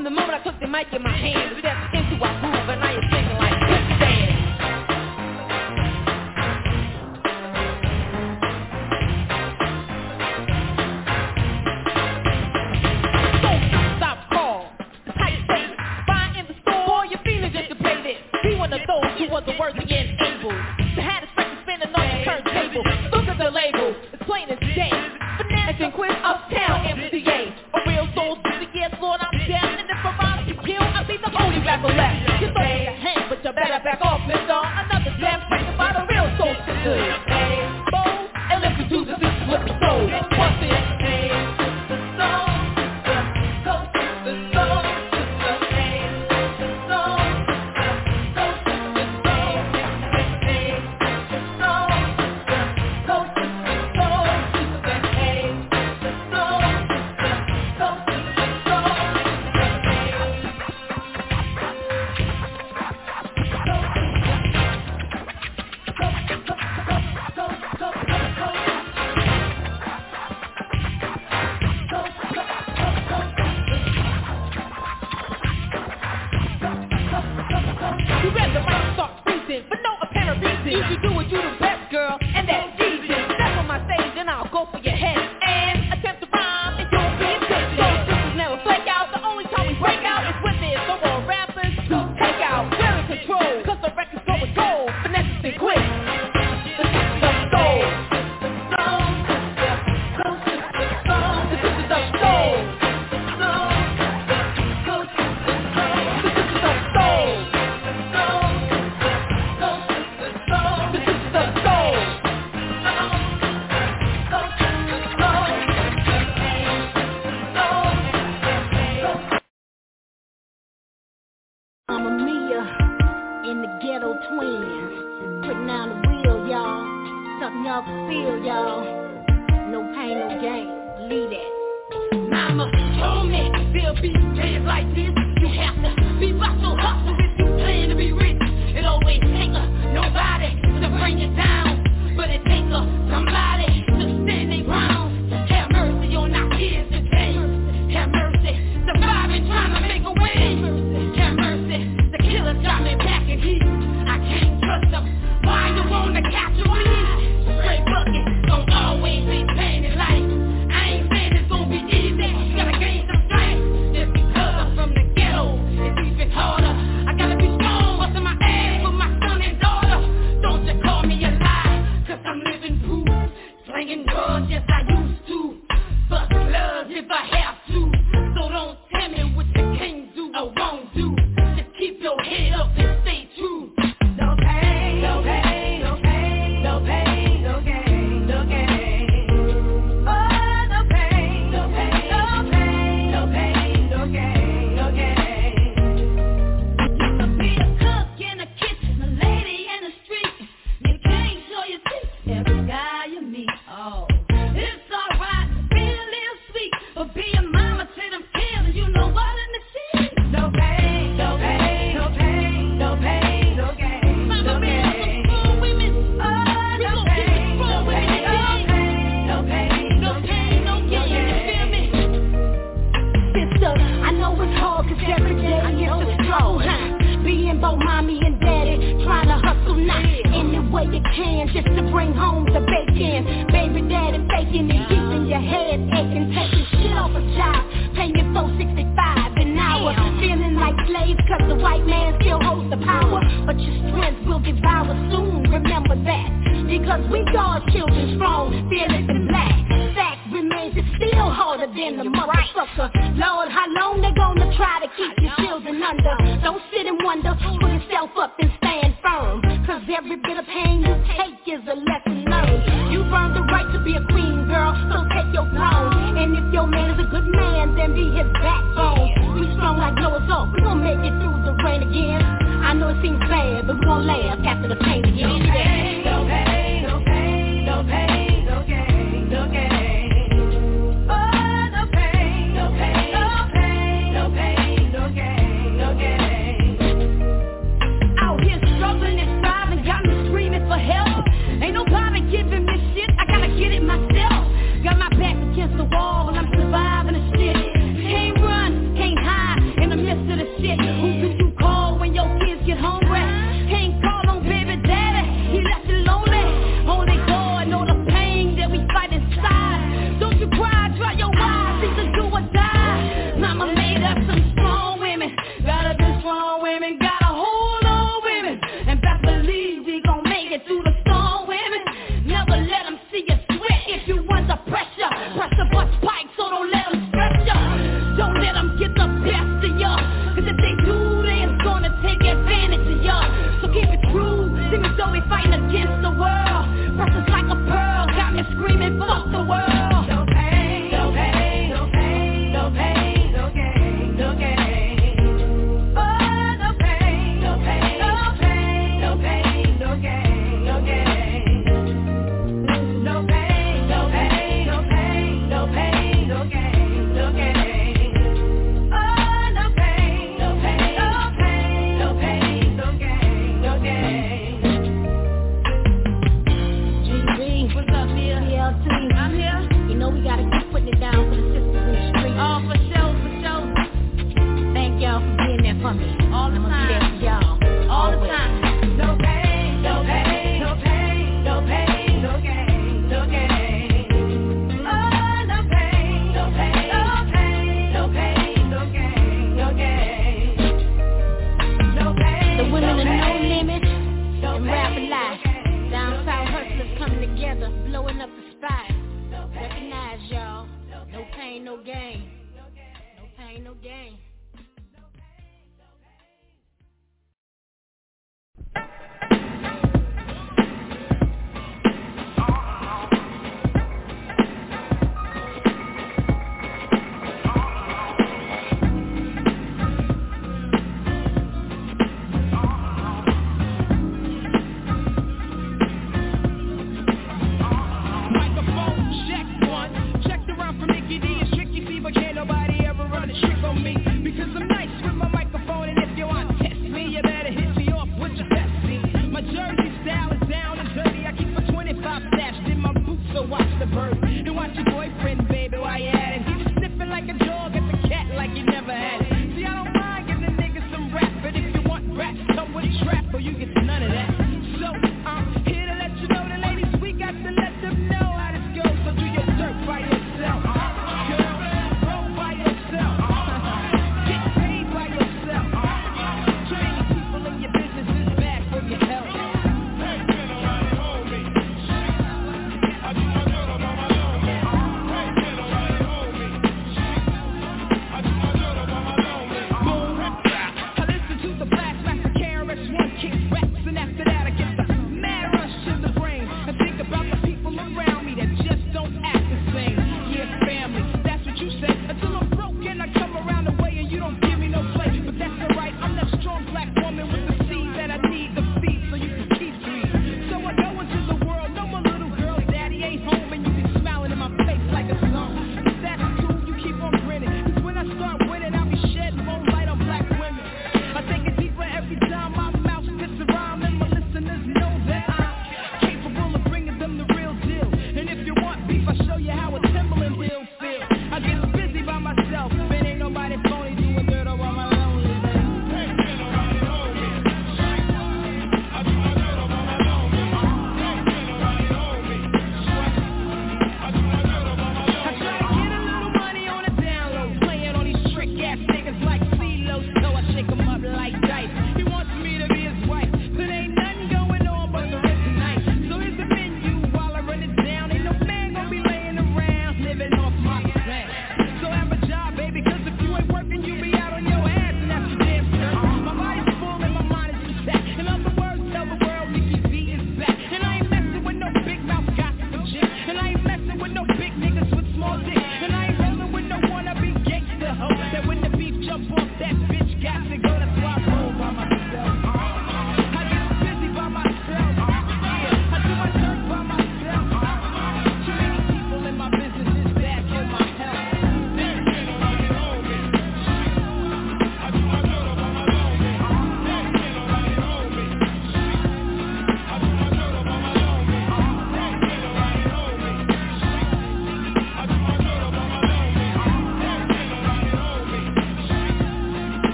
From the moment I took the mic in my hand,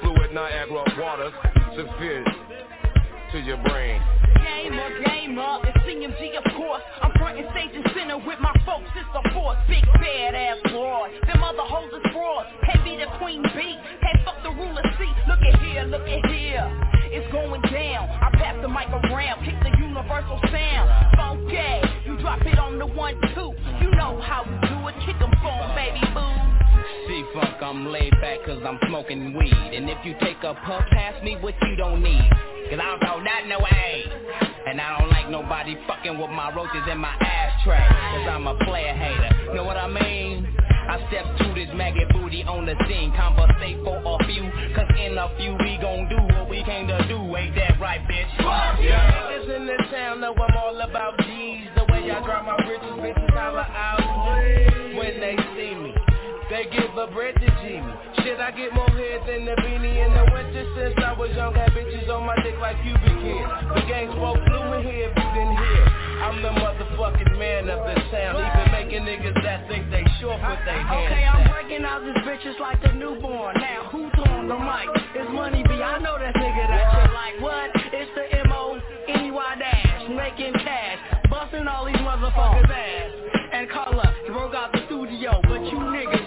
fluid Niagara waters interferes to your brain. Game up, game up, it's CMG of course. I'm front and stage and center with my folks, it's a force. Big bad ass broad, them other hoes is broad. Heavy the queen bee, Head fuck the ruler C. Look at here, look at here, it's going down. I pass the mic around, pick the universal sound. Funky, you drop it on the one, two. You know how we do it, kick 'em, boom, baby, boom see funk I'm laid back cause I'm smoking weed. And if you take a puff, pass me what you don't need? Cause I don't that no way And I don't like nobody fucking with my roaches in my ashtray. Cause I'm a player hater, know what I mean? I step to this maggot booty on the scene. Conversate for a few, cause in a few we gon' do what we came to do. Ain't that right, bitch? Fuck yeah! Niggas in this town, know I'm all about G's. The way I drop my riches, bitches holler out. When they see me they give a bread to Jimmy. Shit, I get more head than the beanie in the winter since I was young. Had bitches on my dick like pubic hair. The gang spoke fluent here if you didn't hear. I'm the motherfucking man of the town. Even making niggas that think they short with their hands. Okay, I'm breaking out these bitches like a newborn. Now, who's on the mic? It's Money B. I know that nigga that you like. What? It's the M-O-N-E-Y dash. Making cash. Busting all these motherfuckers ass. And color. Broke out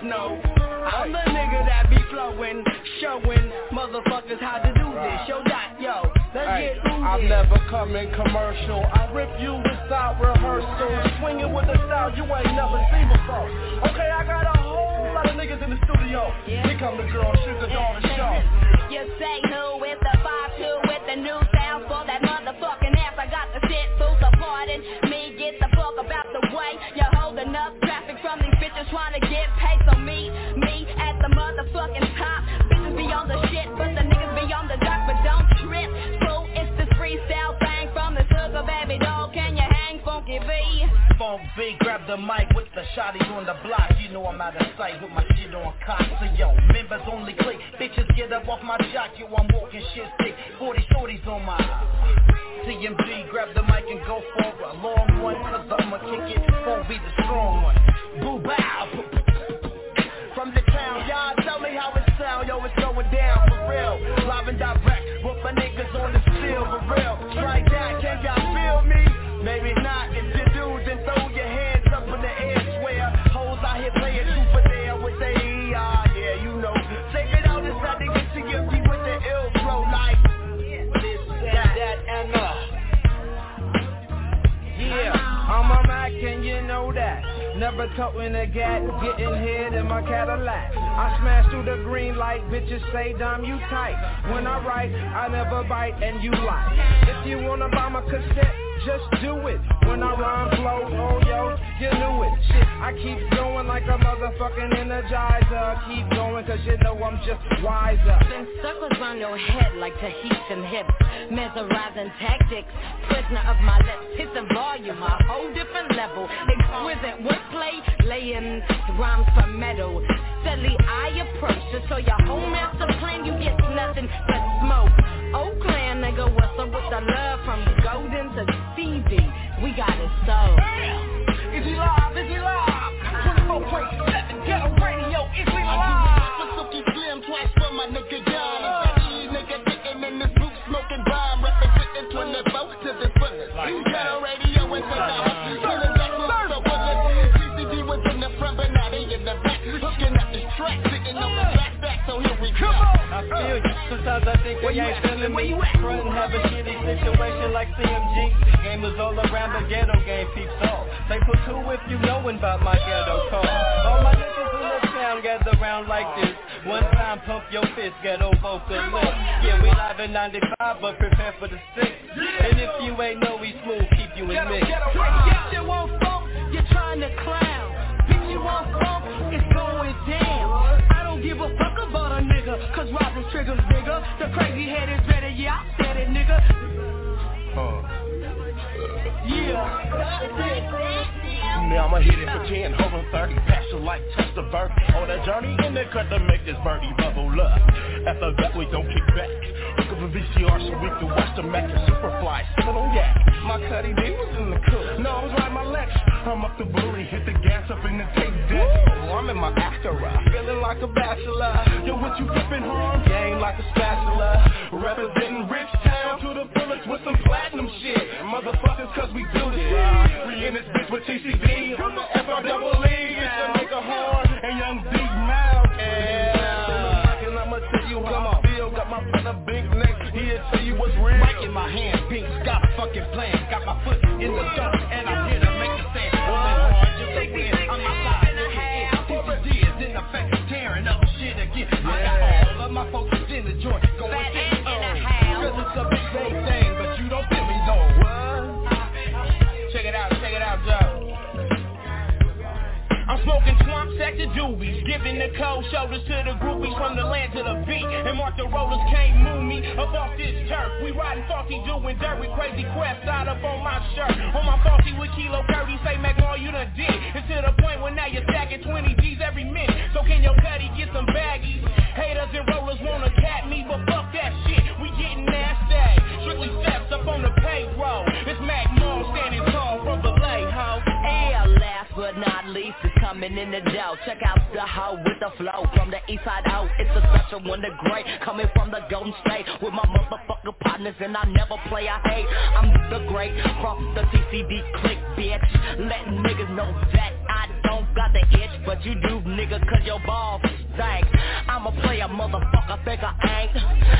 know. I'm the nigga that be flowing. Showing motherfuckers how to do this. Yo, dot, yo. Let's Hey, get through I'm never coming commercial. I rip you without rehearsal. Swinging with a style you ain't never seen before. Okay, I got a whole lot of niggas in the studio. Here come the girl, Sugar Dawn the show. You say who with the 5-2 with the new sound for that motherfucking ass. I got the shit full supporting me. Trying to get paid. So me, me at the motherfucking top. Bitches be on the shit, but the niggas be on the dock. But don't trip, fool. It's this freestyle thing from the sugar baby doll. Can you hang funky B? Funk B, grab the mic with the shotty on the block. You know I'm out of sight with my shit on cock. So yo, members only click. Bitches get up off my jock. Yo, I'm walking shit stick. 40 shorties on my TMG, grab the mic and go for a long one. Cause I'ma kick it. Won't be the strong one. Bow. From the town, y'all tell me how it sound. Yo, it's going down for real. Live and direct. With my niggas on the field for real. Strike that, can y'all feel me? Maybe not. If you do, then throw your hands up in the air. Swear, hoes out here playing super there with the ER. Yeah, you know. Take it out inside the get to your with the ill flow like this, that, that, and uh. Yeah, I'm a Mac and you know that. Never toting a gat, getting hit in my Cadillac. I smash through the green light, bitches say, damn you tight. When I write, I never bite and you lie. If you wanna buy my cassette, just do it. When I rhyme flow, oh yo, you knew it. Shit, I keep going like a motherfucking energizer. Keep going cause you know I'm just wiser. Then circles round your head like Tahitian hips Mesmerizing tactics Prisoner of my lips Hit the volume A whole different level Exquisite wordplay Laying rhymes for metal Steadily I approach To show your whole master plan You get nothing but smoke Oakland nigga What's up with the love From Golden to got it so Is he live? Is he live? 24.7 Ghetto Radio, is he live? Suki Slim twice for my nigga feeling me. Front have a shitty situation like CMG. Gamers all around the ghetto game peeps off. They put two if you knowin' about my ghetto call. All my niggas in the town gather round like this. One time pump your fist, ghetto vocalist. Yeah, we live in 95, but prepare for the six. And if you ain't know we smooth, keep you in mix. You want funk, you're trying to clown. Bitch, you want funk, it's going down. I don't give a fuck triggers bigger. The crazy head is better, yeah, I said it, nigga. Huh. Yeah. Now I'ma hit it for 10, over 30, pass your life, touch the verb. On that journey in the cut to make this birdie bubble up. After that, we don't kick back. Look up a VCR so we can watch the Mack and Superfly. Still on yak. My cutty D was in the cook. No, I was riding my Lex. I'm up the booty, hit the gas up in the tape deck. Oh, I'm in my Acura, feeling like a bachelor. Yo, what you flipping hard? Game like a spatula. Representing Rich To the village with some platinum shit. Motherfuckers, cause we do this shit. We in this bitch with TCD on the FR double E. It's nigga hard and young D Mouth. Yeah. And I'ma tell you how I feel. Got my brother Big next here, tell you what's real. Mic in my hand, Pink's got a fucking plan. Got my foot in the dirt, Smoking swamp sector doobies. Giving the cold shoulders to the groupies from the land to the beat. And Mark the rollers can't move me up off this turf. We riding salty, doing dirt with crazy quest side up on my shirt. On my faulty with kilo 30, say Mac all you done did. It's to the point where now you're stacking 20 G's every minute. So can your cutty get some baggies? Haters and rollers wanna cat me, but fuck that shit. We getting nasty. Strictly steps up on the payroll. It's Mac Mall standing tall from the lay, ho. And last but not least is coming in the dough. Check out the hoe with the flow from the east side out. It's a special one, the great coming from the Golden State with my motherfucker partners, and I never play. I hate. I'm the great from the TCD click, bitch. Letting niggas know that I don't got the itch, but you do, nigga, cause your balls stank. I'm a player, motherfucker, think I ain't.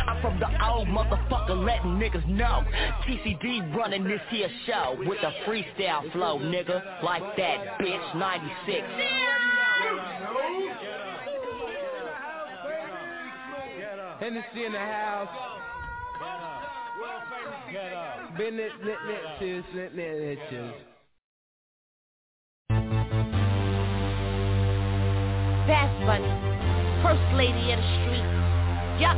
I'm from the old motherfucker, letting niggas know. TCD running this here show with the freestyle flow, nigga. Like that, bitch, 96. Hennessy in the house. Bennett, net, net, cheers, net, net, net, cheers. That's funny. First lady of the street. Yup.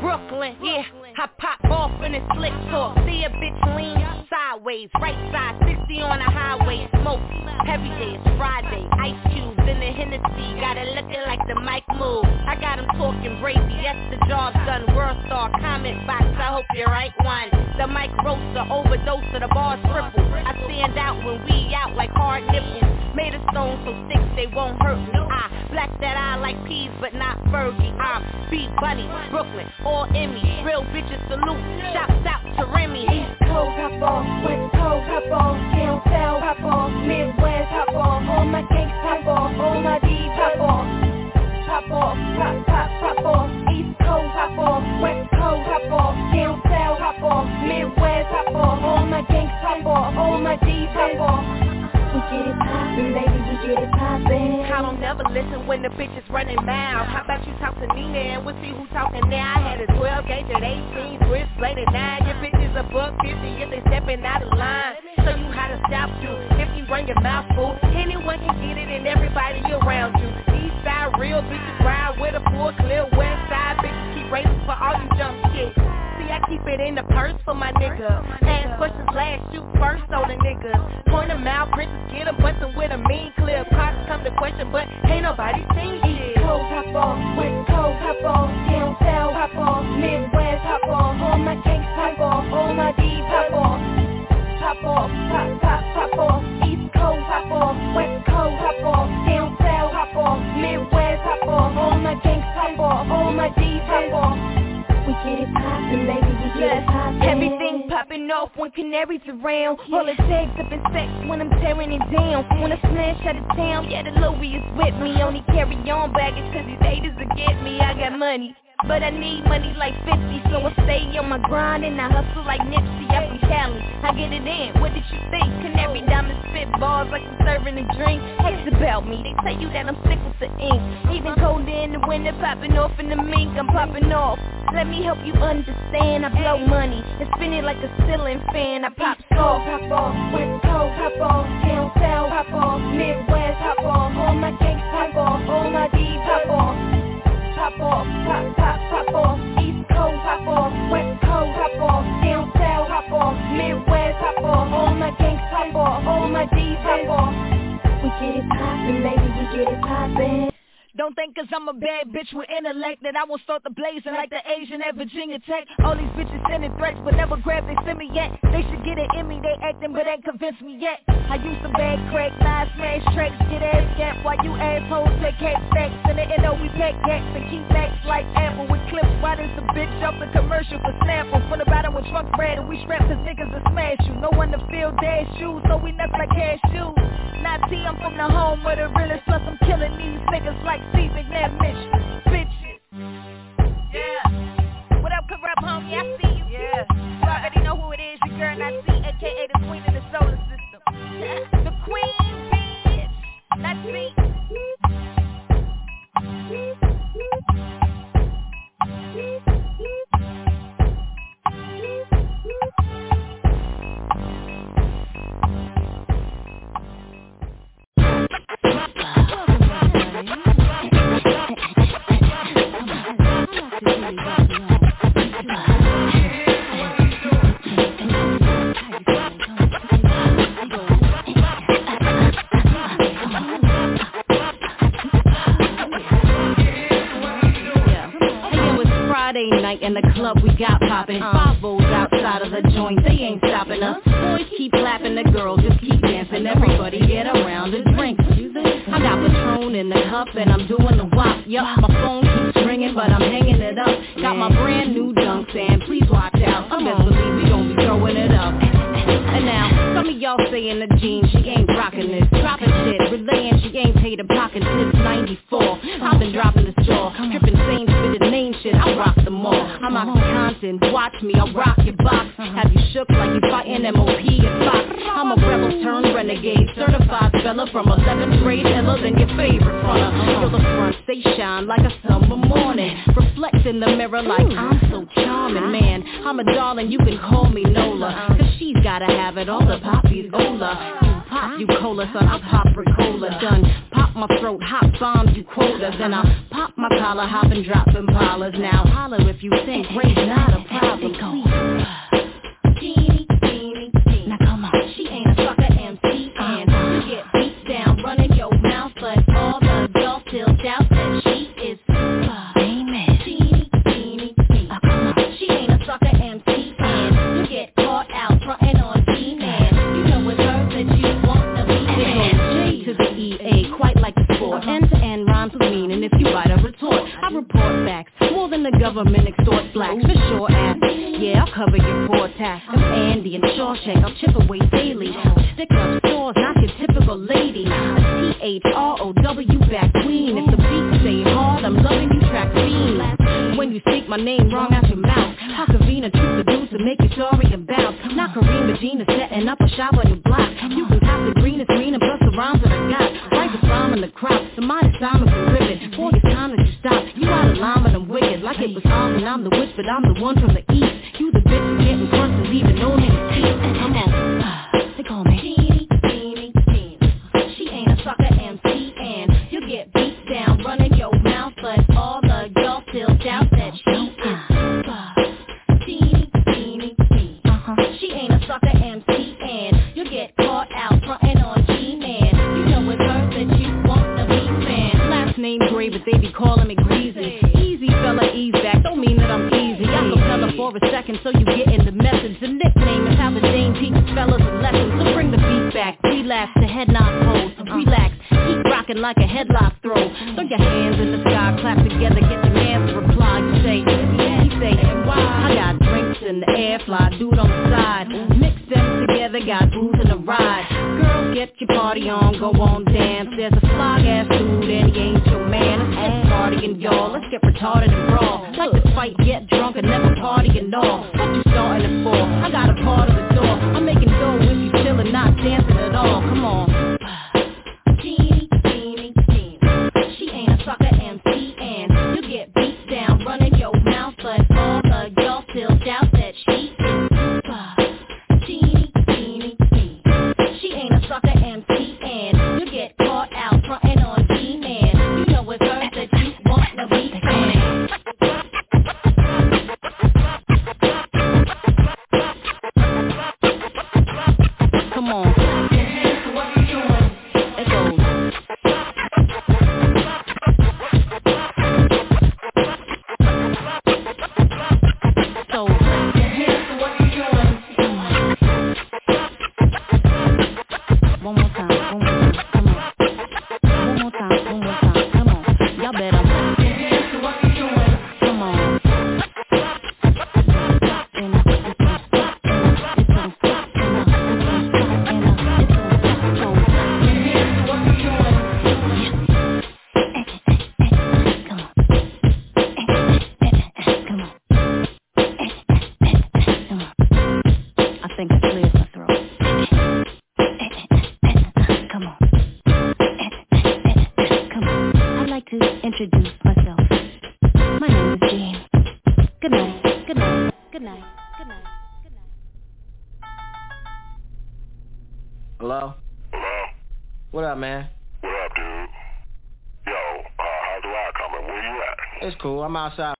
Brooklyn, yeah. I pop off in a slick talk. See a bitch lean sideways, right side, 60 on the highway. Smoke every day. It's Friday. Ice cubes in the Hennessy. Got it looking like the mic move. I got him talking Brady. Yes, the job's done. World star comment box. I hope you're right one. The mic roaster overdose of the bars triple. I stand out when we out like hard nipples. Made of stone so sticks they won't hurt me. I black that eye like peas but not Fergie. I'm B Bunny, Brooklyn, in me. Real bitches salute. Shouts out to Remy. East Coast hop on, West Coast hop on, down south hop on, Midwest hop on, all my gangs hop on, all my D's hop on. Pop off, pop, pop, pop East Coast hop on, West Coast hop on, down south hop on, Midwest hop on, all my gangs hop on, all my D's hop listen when the bitch is running mouth. How about you talk to me now? We'll see who talking now. I had a 12 gauge at 18, Chris played at 9. Your bitch is a buck 50 if they stepping out of line. Show you how to stop you if you run your mouth full. Anyone can get it and everybody around you. East side real bitches ride with a full clear. West side bitches keep racing for all you jump shit. I keep it in the purse for my nigga. Ask questions last, shoot first on the niggas. Point them out, princess get them, bustin' with a mean clip. Cops come to question, but ain't nobody seen shit. East Coast hop on, West Coast hop on, down south hop on, Midwest Popping off when Kanary's around. All it takes up is sex when I'm tearing it down. When I smash out of town, yeah, the Louis is with me. Only carry on baggage cause these haters will get me. I got money. But I need money like 50, so I stay on my grind and I hustle like Nipsey. I'm from Cali, I get it in. What did you think? Can Kanary Diamond spit balls like I'm serving a drink. Hate about me, they tell you that I'm sick with the ink. Even colder in the winter, popping off in the mink, I'm popping off. Let me help you understand. I blow money and spin it like a ceiling fan. I pop soft, pop on, West Coast pop on, down south hop on, Midwest hop on, all my gangs hop on, on. We get it poppin', baby, we get it poppin'. Don't think cause I'm a bad bitch with intellect That I won't start the blazing like the Asian at Virginia Tech. All these bitches sending threats but never grab they send me yet. They should get it in me, they acting but ain't convinced me yet. I use some bad crack, nine smash tracks, get ass gap While you assholes take cat stacks? In the end we pack cats and keep backs like Apple With clips, why does the bitch up the commercial for Snapple? From the bottom with trunk bread and we strap cause niggas will smash you? No one to fill dash shoes, so we nuts like cashews Not T, I'm from the home where the realest Plus I'm killing these niggas like C McNabb Mistress, bitches. Yeah. What up, Kurupt homie? I see you. Yeah. You already know who it is. Your girl, aka the queen of the solar system. The queen, bitch. Not C. Friday night in the club we got poppin'. Five O's outside of the joint, they ain't stopping us. Boys keep clapping, the girls just keep dancing. Everybody get around and drink. I got Patron in the cup and I'm doing the wop. Yup, my phone keeps ringing, but I'm hanging it up. Got my brand new dunks and please watch out. I best believe we gon' be throwing it up. And now, some of y'all saying the jeans, she ain't rockin' this. Droppin' shit, relaying she ain't paid a pocket since 94. I've been droppin' the straw, dripping same spitting name shit, I rock them all. I'm watch me, I'll rock your box. Uh-huh. Have you shook like you fighting MOP and Fox. I'm a rebel turned renegade, certified fella from 11th grade, iller than your favorite fronter. Uh-huh. Feel the front, they shine like a summer morning. Reflect in the mirror like I'm so charming, man. I'm a darling, you can call me Nola. Uh-huh. Cause she's gotta have it, all the poppies Ola. You pop, you cola, son, I pop Ricola. Done, pop my throat, hot bombs, you quotas. And I pop my collar, hop and drop impalas. Now holler if you think race not a problem. Report facts, more than the government extorts blacks, for sure ass. Yeah, I'll cover your poor tax. I'm Andy and Shawshank, I'll chip away daily. Stick up stores, not your typical lady. A T-H-R-O-W back queen. If the beat stay hard, I'm loving you track fiend. When you speak my name wrong out your mouth, how convenient truth producer make you sorry and about. Not Kareem Regina setting up a shop on your block. You can cop the greenest green and plus the rhymes that I got. Right the rhyme in the crop, the Simon from ribbon. Like it was on and I'm the witch, but I'm the one from the east. You the bitch getting crushed and leaving no niggas teeth. Come on, they call me. Teeny, teeny, teeny. She ain't a sucker MC and you get beat down running your mouth, but all the girls still doubt that she is. Teeny, teeny, teeny. Uh-huh. She ain't a sucker MC and you get caught out frontin' on G-Man. You know it's her that you want to be fan. Last name Grae, but they be calling me Greasy. For a second so you get in the message. The nickname is how the Dame teaches fellas a lesson. So bring the beat back, relax, the head nod pose. Relax, keep rocking like a headlock throw. Throw your hands in the sky, clap together, get your man to reply. You say, he say, I got in the air, fly dude on the side. Mix them together, got booze in the ride. Girls, get your party on, go on dance. There's a fly ass dude and he ain't your man. Let's party partying, y'all. Let's get retarded and brawl. Like to fight, get drunk and never party and all. What you starting it for? I got a part of the door. I'm making dough if you chillin', not dancing at all. Come on. Up, man? What up, dude? Yo, uh, how's the ride coming? Where you at? It's cool. I'm outside.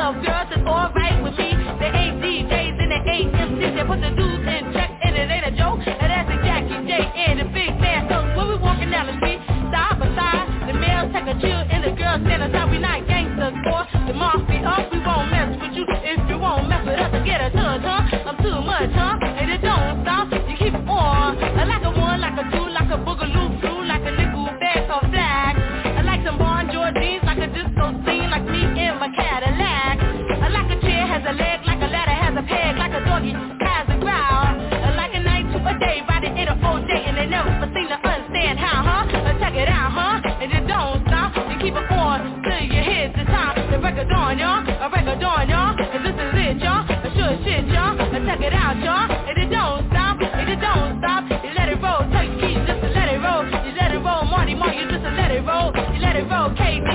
love girls, it's alright with me. They ain't DJs and they ain't MCs. They put the dudes in check and it ain't a joke. And that's a Jackie, J, and the big man. So when we walking down the street, side by side, the males take a chill and the girls stand aside. We not gangsters boy. the mafia up. We won't mess with record on, y'all. A record on, y'all. and this is it, y'all. A sure shit, y'all. I check it out, y'all. And it don't stop. And it don't stop. You let it roll. Tell you keep just to let it roll. You let it roll. Marty Mark, you just to let it roll. You let it roll. KD,